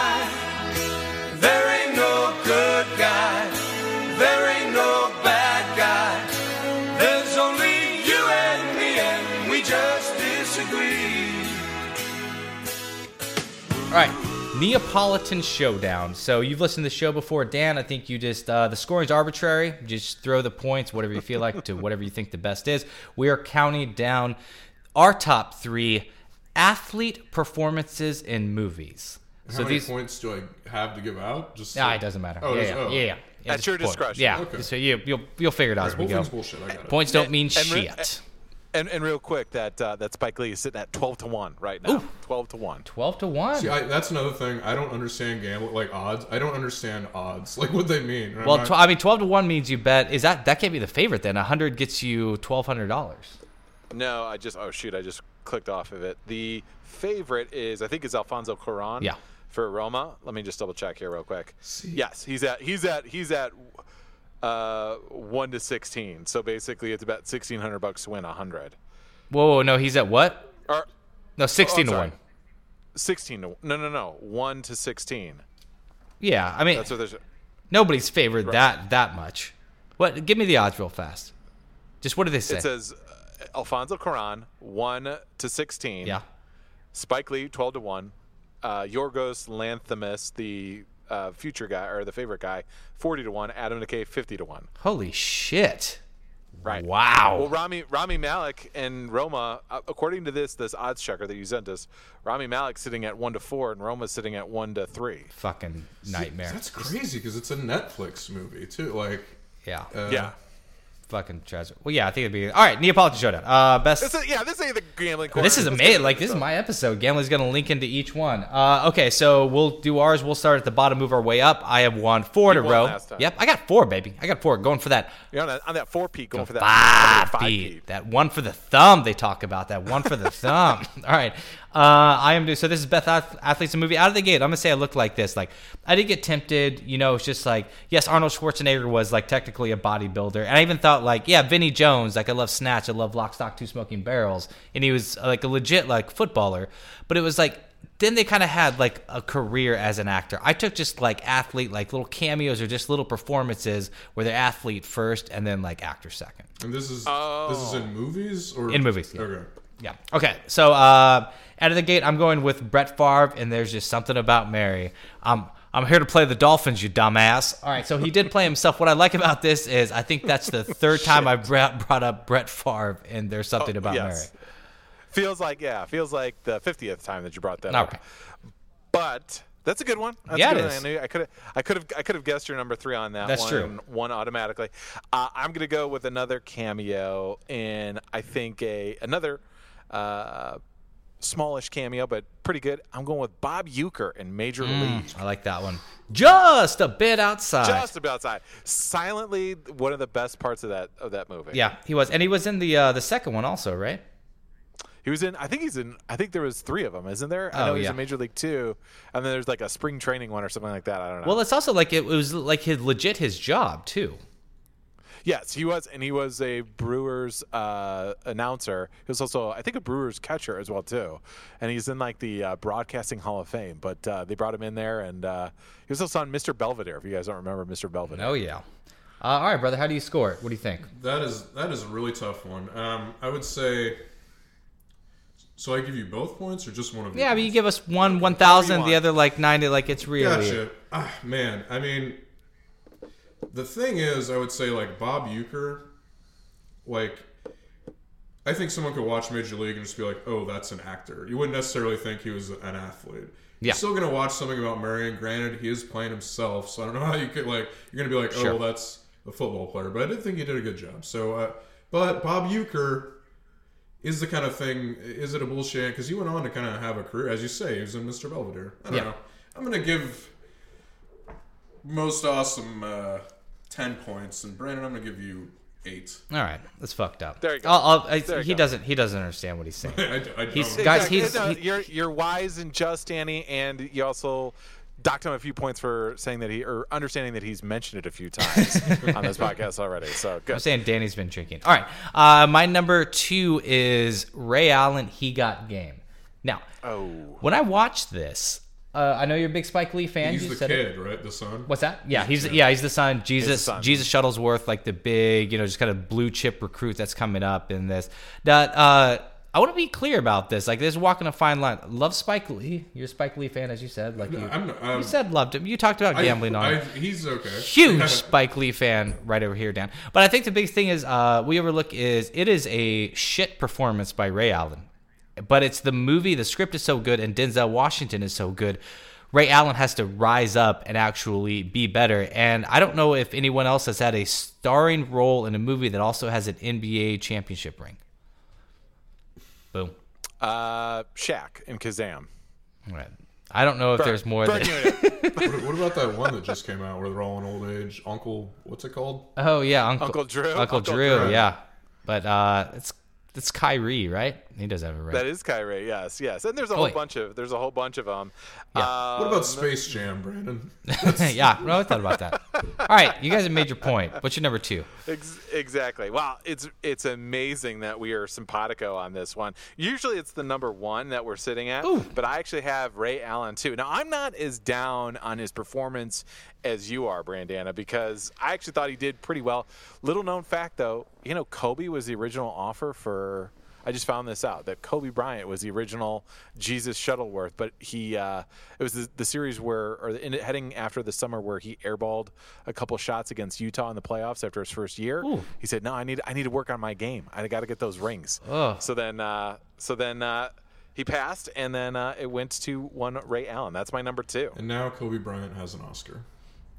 Right. Neapolitan Showdown. So you've listened to the show before, Dan. I think you just uh, the scoring's arbitrary. Just throw the points, whatever you feel like, to whatever you think the best is. We are counting down our top three athlete performances in movies. How so many these, points do I have to give out? Just nah, it doesn't matter. Oh, yeah, yeah, does- oh. yeah, yeah. Yeah, At just your point. discretion. Yeah. Okay. So you you'll you'll figure it out as we go. bullshit. I got it. Points don't mean And re- shit. And, and real quick, that uh, that Spike Lee is sitting at twelve to one right now. Twelve to one. Twelve to one. See, I, that's another thing. I don't understand gambling, like odds. I don't understand odds, like what they mean. And Well, not- tw- I mean, twelve to one means you bet. Is that that can't be the favorite then? A hundred gets you twelve hundred dollars. No, I just oh shoot, I just clicked off of it. The favorite is I think is Alfonso Cuarón. Yeah. For Roma. Let me just double check here real quick. See. Yes, he's at he's at he's at uh one to sixteen. So basically, it's about sixteen hundred bucks to win a hundred. Whoa, whoa, no, he's at what? Or No, sixteen oh, to one. sixteen to no no no one to sixteen. Yeah, I mean, That's what there's. nobody's favored that that much. What? Give me the odds real fast. Just what do they say? It says uh, Alfonso Cuarón one to sixteen. yeah. Spike Lee, 12 to 1. Uh, Yorgos Lanthimos, the uh, future guy, or the favorite guy, 40 to 1. Adam McKay, 50 to 1. Holy shit! Right. Wow. Well, Rami, Rami Malek and Roma, uh, according to this this odds checker that you sent us, Rami Malek sitting at 1 to 4, and Roma sitting at 1 to 3. Fucking nightmare. that's crazy because it's a Netflix movie too. Like, yeah. uh, yeah. Fucking treasure. Well, yeah, I think it'd be all right. Neapolitan Showdown. Uh, best. This is, yeah, this ain't the gambling corner. This is amazing. Like this is my episode. Gambling's gonna link into each one. Uh, okay, so we'll do ours. We'll start at the bottom, move our way up. I have won four in a row. Yep, I got four, baby. I got four. Going for that You're on that, on that 4 peak, going for that five, five peak. That one for the thumb. They talk about that one for the thumb. All right. Uh, I am doing so. This is Beth Athletes a movie out of the gate. I'm gonna say I look like this. Like I did get tempted. You know, it's just like yes, Arnold Schwarzenegger was like technically a bodybuilder, and I even thought like yeah, Vinny Jones. Like I love Snatch. I love Lock, Stock, Two Smoking Barrels, and he was like a legit like footballer. But it was like then they kind of had like a career as an actor. I took just like athlete, like little cameos or just little performances where they're athlete first and then like actor second. and this is this is in movies or In movies, yeah. Okay. Yeah. Okay. So uh, out of the gate, I'm going with Brett Favre, and there's just something about Mary. I'm I'm here to play the Dolphins, you dumbass. All right, so he did play himself. What I like about this is I think that's the third time I've brought, brought up Brett Favre, and there's something about Mary. Feels like yeah, feels like the fiftieth time that you brought that All up. right. But that's a good one. That's Yeah, good is. One. I could have I could have I could have guessed your number three on that That's one. true. One automatically. Uh, I'm gonna go with another cameo and I think a another uh, smallish cameo, but pretty good. I'm going with Bob Uecker in Major League. I like that one. Just a bit outside. Just a bit outside. Silently, one of the best parts of that of that movie. yeah, he was, and he was in the uh, the second one also, right? He was in. I think he's in. I think there was three of them, isn't there? I Oh, know he's yeah. in Major League Two, and then there's like a spring training one or something like that. I don't know. Well, it's also like it was like his legit his job too. Yes, he was, and he was a Brewers uh, announcer. He was also, I think, a Brewers catcher as well too, and he's in like the uh, Broadcasting Hall of Fame. But uh, they brought him in there, and uh, he was also on Mr. Belvedere. If you guys don't remember Mr. Belvedere, Oh yeah. Uh, all right, brother. How do you score it? What do you think? That is that is a really tough one. Um, I would say. So I give you both points or just one of them? Yeah, but you give us one one thousand, the other like ninety. Like it's really. Gotcha. Ah, man, I mean, the thing is, I would say like Bob Uecker, like, I think someone could watch Major League and just be like, "Oh, that's an actor." You wouldn't necessarily think he was an athlete. Yeah. You're still gonna watch something about Murray, and granted, he is playing himself, so I don't know how you could like. You're gonna be like, "Oh, Sure. well, that's a football player," but I did think he did a good job. So, uh, but Bob Uecker is the kind of thing. Is it a bullshit? Because he went on to kind of have a career, as you say. He was in Mr. Belvedere. I don't Yeah. know. I'm gonna give most awesome uh, ten points, and Brandon, I'm gonna give you eight. All right, that's fucked up. There you go. I'll, I'll, I, There you he go. doesn't. He doesn't understand what he's saying. I, I He's- don't. guys, Exactly. he's- No, he- you're you're wise and just, Danny, and you also docked him a few points for saying that he or understanding that he's mentioned it a few times on this podcast already. So I'm good. saying Danny's been drinking. All right, uh, my number two is Ray Allen. He got game. Now, Oh. when I watched this, uh, I know you're a big Spike Lee fan. He's you the said it. kid, right? The son. What's that? Yeah, he's yeah he's the son. Jesus son. Jesus Shuttlesworth, like the big you know just kind of blue chip recruit that's coming up in this. That uh, I want to be clear about this. Like, there's walking a fine line. Love Spike Lee. You're a Spike Lee fan, as you said. Like you, I'm, um, you said loved him. You talked about I- gambling on. I, he's okay. Huge Spike Lee fan right over here, Dan. But I think the biggest thing is uh, we overlook is it is a shit performance by Ray Allen. But it's the movie, the script is so good, and Denzel Washington is so good. Ray Allen has to rise up and actually be better. And I don't know if anyone else has had a starring role in a movie that also has an NBA championship ring. Boom. Uh, Shaq and Kazam. All right. I don't know if there's more Burn than. unit. what, what about that one that just came out where they're all in old age? Uncle, what's it called? Oh yeah, Uncle, Uncle Drew? Uncle, Uncle Drew, Drew. yeah. But uh, it's it's Kyrie, right? He does have a ring. that is Kyrie. Yes, yes. And there's a Oh, whole wait. bunch of there's a whole bunch of them. Yeah. Uh, What about Space Jam, Brandon? yeah, no, I thought about that. All right, you guys have made your point. What's your number two? Ex- exactly. Wow, it's it's amazing that we are simpatico on this one. Usually it's the number one that we're sitting at, Ooh. but I actually have Ray Allen too. Now I'm not as down on his performance as you are, Brandana, because I actually thought he did pretty well. Little known fact though, you know, Kobe was the original offer for. I just found this out that Kobe Bryant was the original Jesus Shuttlesworth, but he uh, it was the, the series where or the, in, heading after the summer where he airballed a couple shots against Utah in the playoffs after his first year. Ooh. He said, "No, I need I need to work on my game. I got to get those rings." Ugh. So then uh, so then uh, he passed, and then uh, it went to one Ray Allen. That's my number two. And now Kobe Bryant has an Oscar.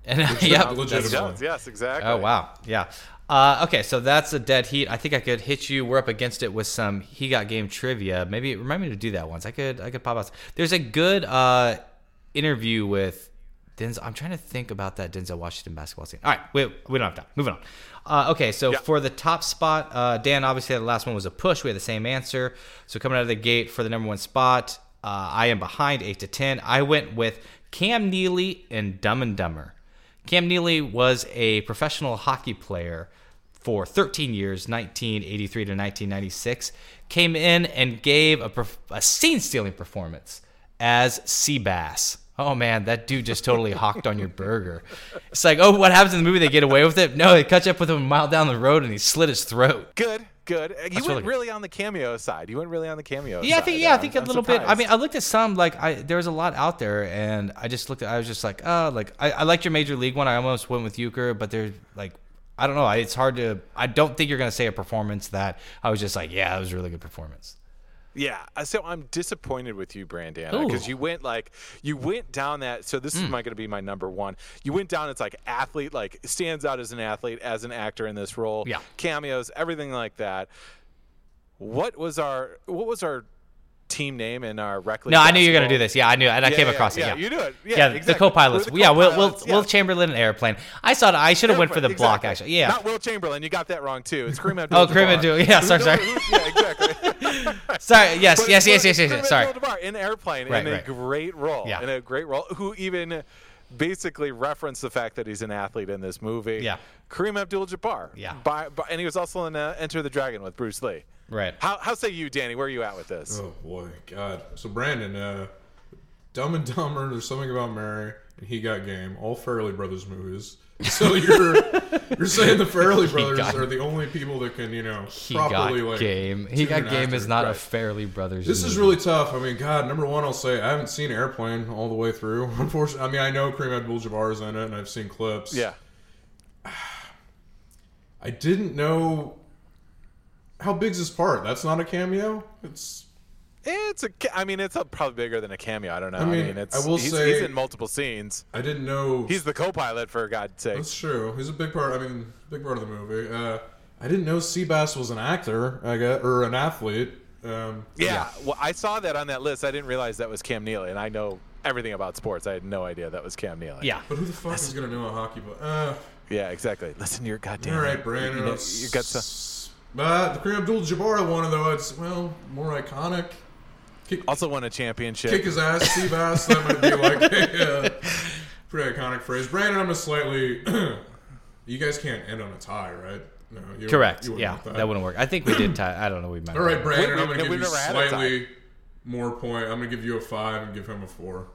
And Legit- yep. legitimately. Yes, yes, exactly. Oh wow, yeah. Uh, okay, so that's a dead heat. I think I could hit you. We're up against it with some he got game trivia. Maybe remind me to do that once. I could I could pop out. There's a good uh, interview with Denzel. I'm trying to think about that Denzel Washington basketball scene. All right, we, we don't have time. Moving on. Uh, okay, so Yeah. for the top spot, uh, Dan obviously the last one was a push. We had the same answer. So coming out of the gate for the number one spot, uh, I am behind eight to ten. I went with Cam Neely and Dumb and Dumber. Cam Neely was a professional hockey player for 13 years, 1983 to 1996. Came in and gave a, a scene-stealing performance as Seabass. Oh man, that dude just totally hawked on your burger. It's like, oh, what happens in the movie? They get away with it? No, they catch up with him a mile down the road and he slit his throat. Good, good. Uh, You went really really, on the cameo side. You went really on the cameo. Yeah, I side. think yeah, I I'm- think a I'm little bit. I mean, I looked at some like I there was a lot out there, and I just looked at. I was just like, oh, like I, I liked your major league one. I almost went with Uecker, but there's like. I don't know. It's hard to. I don't think you're gonna say a performance that I was just like, yeah, that was a really good performance. Yeah, uh, so I'm disappointed with you, Brandon, Ooh. because you went like you went down that. So this Hmm. is my going to be my number one. You went down. It's like athlete, like stands out as an athlete, as an actor in this role. Yeah. cameos, everything like that. What was our What was our team name in our rec No, I knew you were gonna do this. Yeah, I knew, and I Yeah, came yeah, across it. yeah, Yeah, you do it. Yeah, Yeah, exactly. the co-pilots. The yeah, Will, Will, co-pilots, Will. Chamberlain and Airplane. I saw. It I should have went for the block actually. Yeah. not Wilt Chamberlain. You got that wrong too. It's Kareem Oh, Abdul-Jabbar. Kareem Abdul- yeah, sorry, sorry. Yeah, exactly. Sorry. Yes. But- yes. Yes. but Yes. Yes. Kareem yes. Sorry. Abdul-Jabbar in Airplane Right, in a right. great role. Yeah. In a great role. Who even basically referenced the fact that he's an athlete in this movie. Yeah. Kareem Abdul-Jabbar. Yeah. By, by, and he was also in uh, Enter the Dragon with Bruce Lee. Right. How, how say you, Danny? Where are you at with this? Oh boy, God. So Brandon, uh, Dumb and Dumber, There's something about Mary, and He Got Game, all Farrelly Brothers movies. So you're you're saying the Farrelly Brothers got- are the only people that can you know He properly got like game. He got game actor. is not a Right. Farrelly Brothers. This is really tough. I mean, God, number one, I'll say I haven't seen Airplane all the way through. Unfortunately, I mean, I know Kareem Abdul-Jabbar is in it, and I've seen clips. Yeah. I didn't know how big's his part. That's not a cameo. It's It's a. ca- I mean, it's a, probably bigger than a cameo. I don't know. I mean, mean, it's. I will he's, say- he's in multiple scenes. I didn't know He's the co-pilot for God's sake. That's true. He's a big part. I mean, big part of the movie. Uh, I didn't know Seabass was an actor. I guess, or an athlete. Um, Yeah, well, I saw that on that list. I didn't realize that was Cam Neely, and I know everything about sports. I had no idea that was Cam Neely. Yeah. but who the fuck is gonna know a hockey player? Uh, yeah, exactly. Listen to your goddamn. all right, Brandon. You, know, you got some. But the Kareem Abdul-Jabbar one, though, it's well more iconic. Kick, Also won a championship. kick his ass, Seabass. that might be like a uh, pretty iconic phrase. Brandon, I'm a slightly. you guys can't end on a tie, right? No, you Correct. you Yeah, want that. wouldn't work. I think we did tie. I don't know. We might. All right, Brandon, We- I'm going to give you a slightly more point. I'm going to give you a five and give him a four.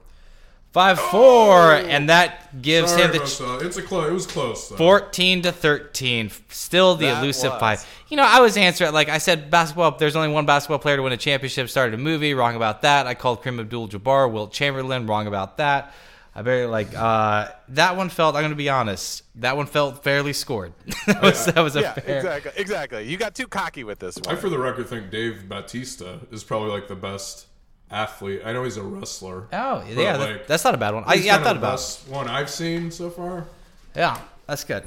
Five four, and that gives Sorry him the ch- It's a close. It was close. Though. 14 to 13 still the That elusive was. five you know i was answering like i said basketball there's only one basketball player to win a championship started a movie wrong about that i called Kareem abdul-jabbar wilt chamberlain wrong about that i very like uh that one felt i'm gonna be honest that one felt fairly scored that was, that was a yeah, fair exactly. Exactly. You got too cocky with this one. I, one. for the record, think Dave Bautista is probably like the best athlete. I know he's a wrestler. oh but, yeah that- like, that's not a bad one I, he's yeah i kinda thought the about best one I've seen so far. Yeah, that's good.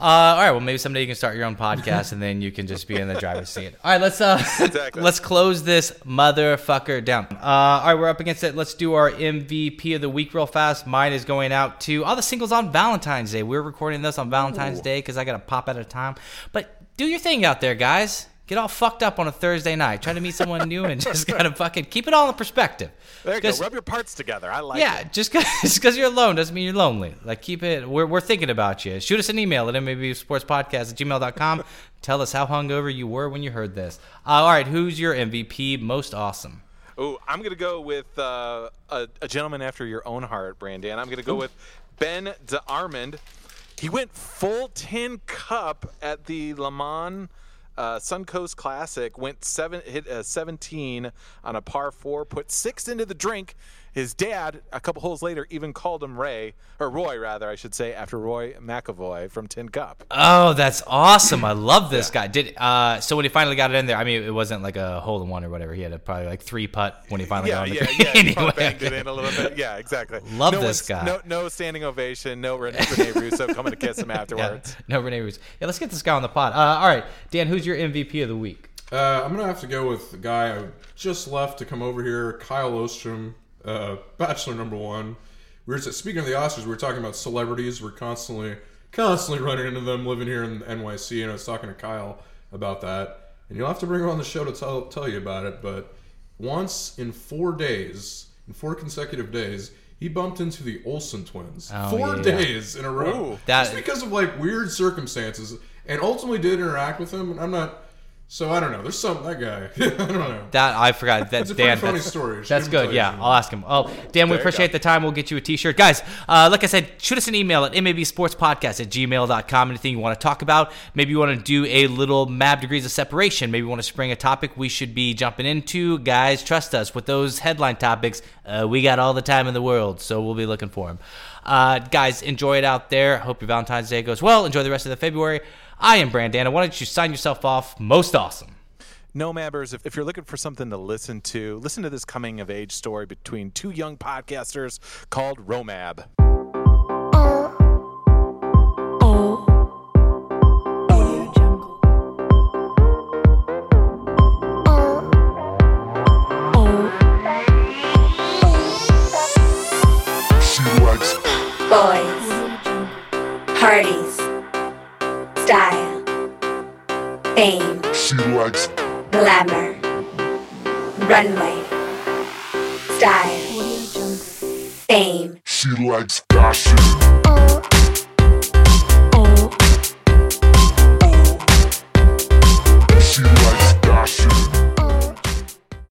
Uh, all right, well, maybe someday you can start your own podcast, and then you can just be in the driver's seat. All right, let's uh, Exactly. let's close this motherfucker down. Uh, all right, we're up against it. Let's do our MVP of the week real fast. Mine is going out to all the singles on Valentine's Day. We're recording this on Valentine's Day because I got to pop out a time. But do your thing out there, guys. Get all fucked up on a Thursday night. Try to meet someone new and just kind of fucking keep it all in perspective. there you go. Rub your parts together. I like it. yeah, it. just because you're alone doesn't mean you're lonely. Like, keep it, we're, we're thinking about you. Shoot us an email at mabsportspodcast at gmail.com. Tell us how hungover you were when you heard this. Uh, all right, who's your MVP? Most awesome. Oh, I'm gonna go with uh, a, a gentleman after your own heart, Brandon. I'm gonna go with Ben De Armand. He went full tin cup at the LECOM uh, Suncoast Classic. Went seven, hit uh, 17 on a par four. Put six into the drink. His dad, a couple holes later, even called him Ray or Roy, rather, I should say, after Roy McAvoy from Tin Cup. Oh, that's awesome. I love this guy. Did uh, So when he finally got it in there, I mean, it wasn't like a hole in one or whatever. He had a probably like three putt when he finally Yeah, got on the yeah, green. yeah. He Anyway, probably banged it in a little bit. Yeah, exactly. Love no this guy. No, no standing ovation. No Rene, Rene Russo coming to kiss him Yeah, afterwards. no Rene Russo. Yeah, let's get this guy on the pod. Uh, all right, Dan, who's your MVP of the week? Uh, I'm gonna have to go with the guy I just left to come over here, Kyle Ostrom, uh, Bachelor number one. We were speaking of the Oscars. We were talking about celebrities. We're constantly, constantly running into them living here in NYC, and I was talking to Kyle about that. And you'll have to bring her on the show to tell tell you about it. But once in four days, in four consecutive days, he bumped into the Olsen twins. Oh, four yeah. days in a row. Ooh. That- Just because of like weird circumstances, and ultimately did interact with them. And I'm not So I don't know. There's some that guy. I don't know. That I forgot. That It's a Dan. funny that's- story. Should That's good. Yeah. I'll ask him. Oh, Dan, we you appreciate the time. We'll get you a T-shirt, guys. Uh, like I said, shoot us an email at mabsportspodcast at gmail.com. Anything you want to talk about? Maybe you want to do a little Mab degrees of separation. Maybe you want to spring a topic we should be jumping into. Guys, trust us with those headline topics. Uh, we got all the time in the world, so we'll be looking for them. Uh, guys, enjoy it out there. Hope your Valentine's Day goes well. Enjoy the rest of the February. I am Brandana. Why don't you sign yourself off? Most awesome. No Mabbers, if, if you're looking for something to listen to, listen to this coming of age story between two young podcasters called Romab. Style. Fame. She likes. Glamour. Runway. Style. Fame. She likes fashion. Oh, oh, oh. She likes fashion.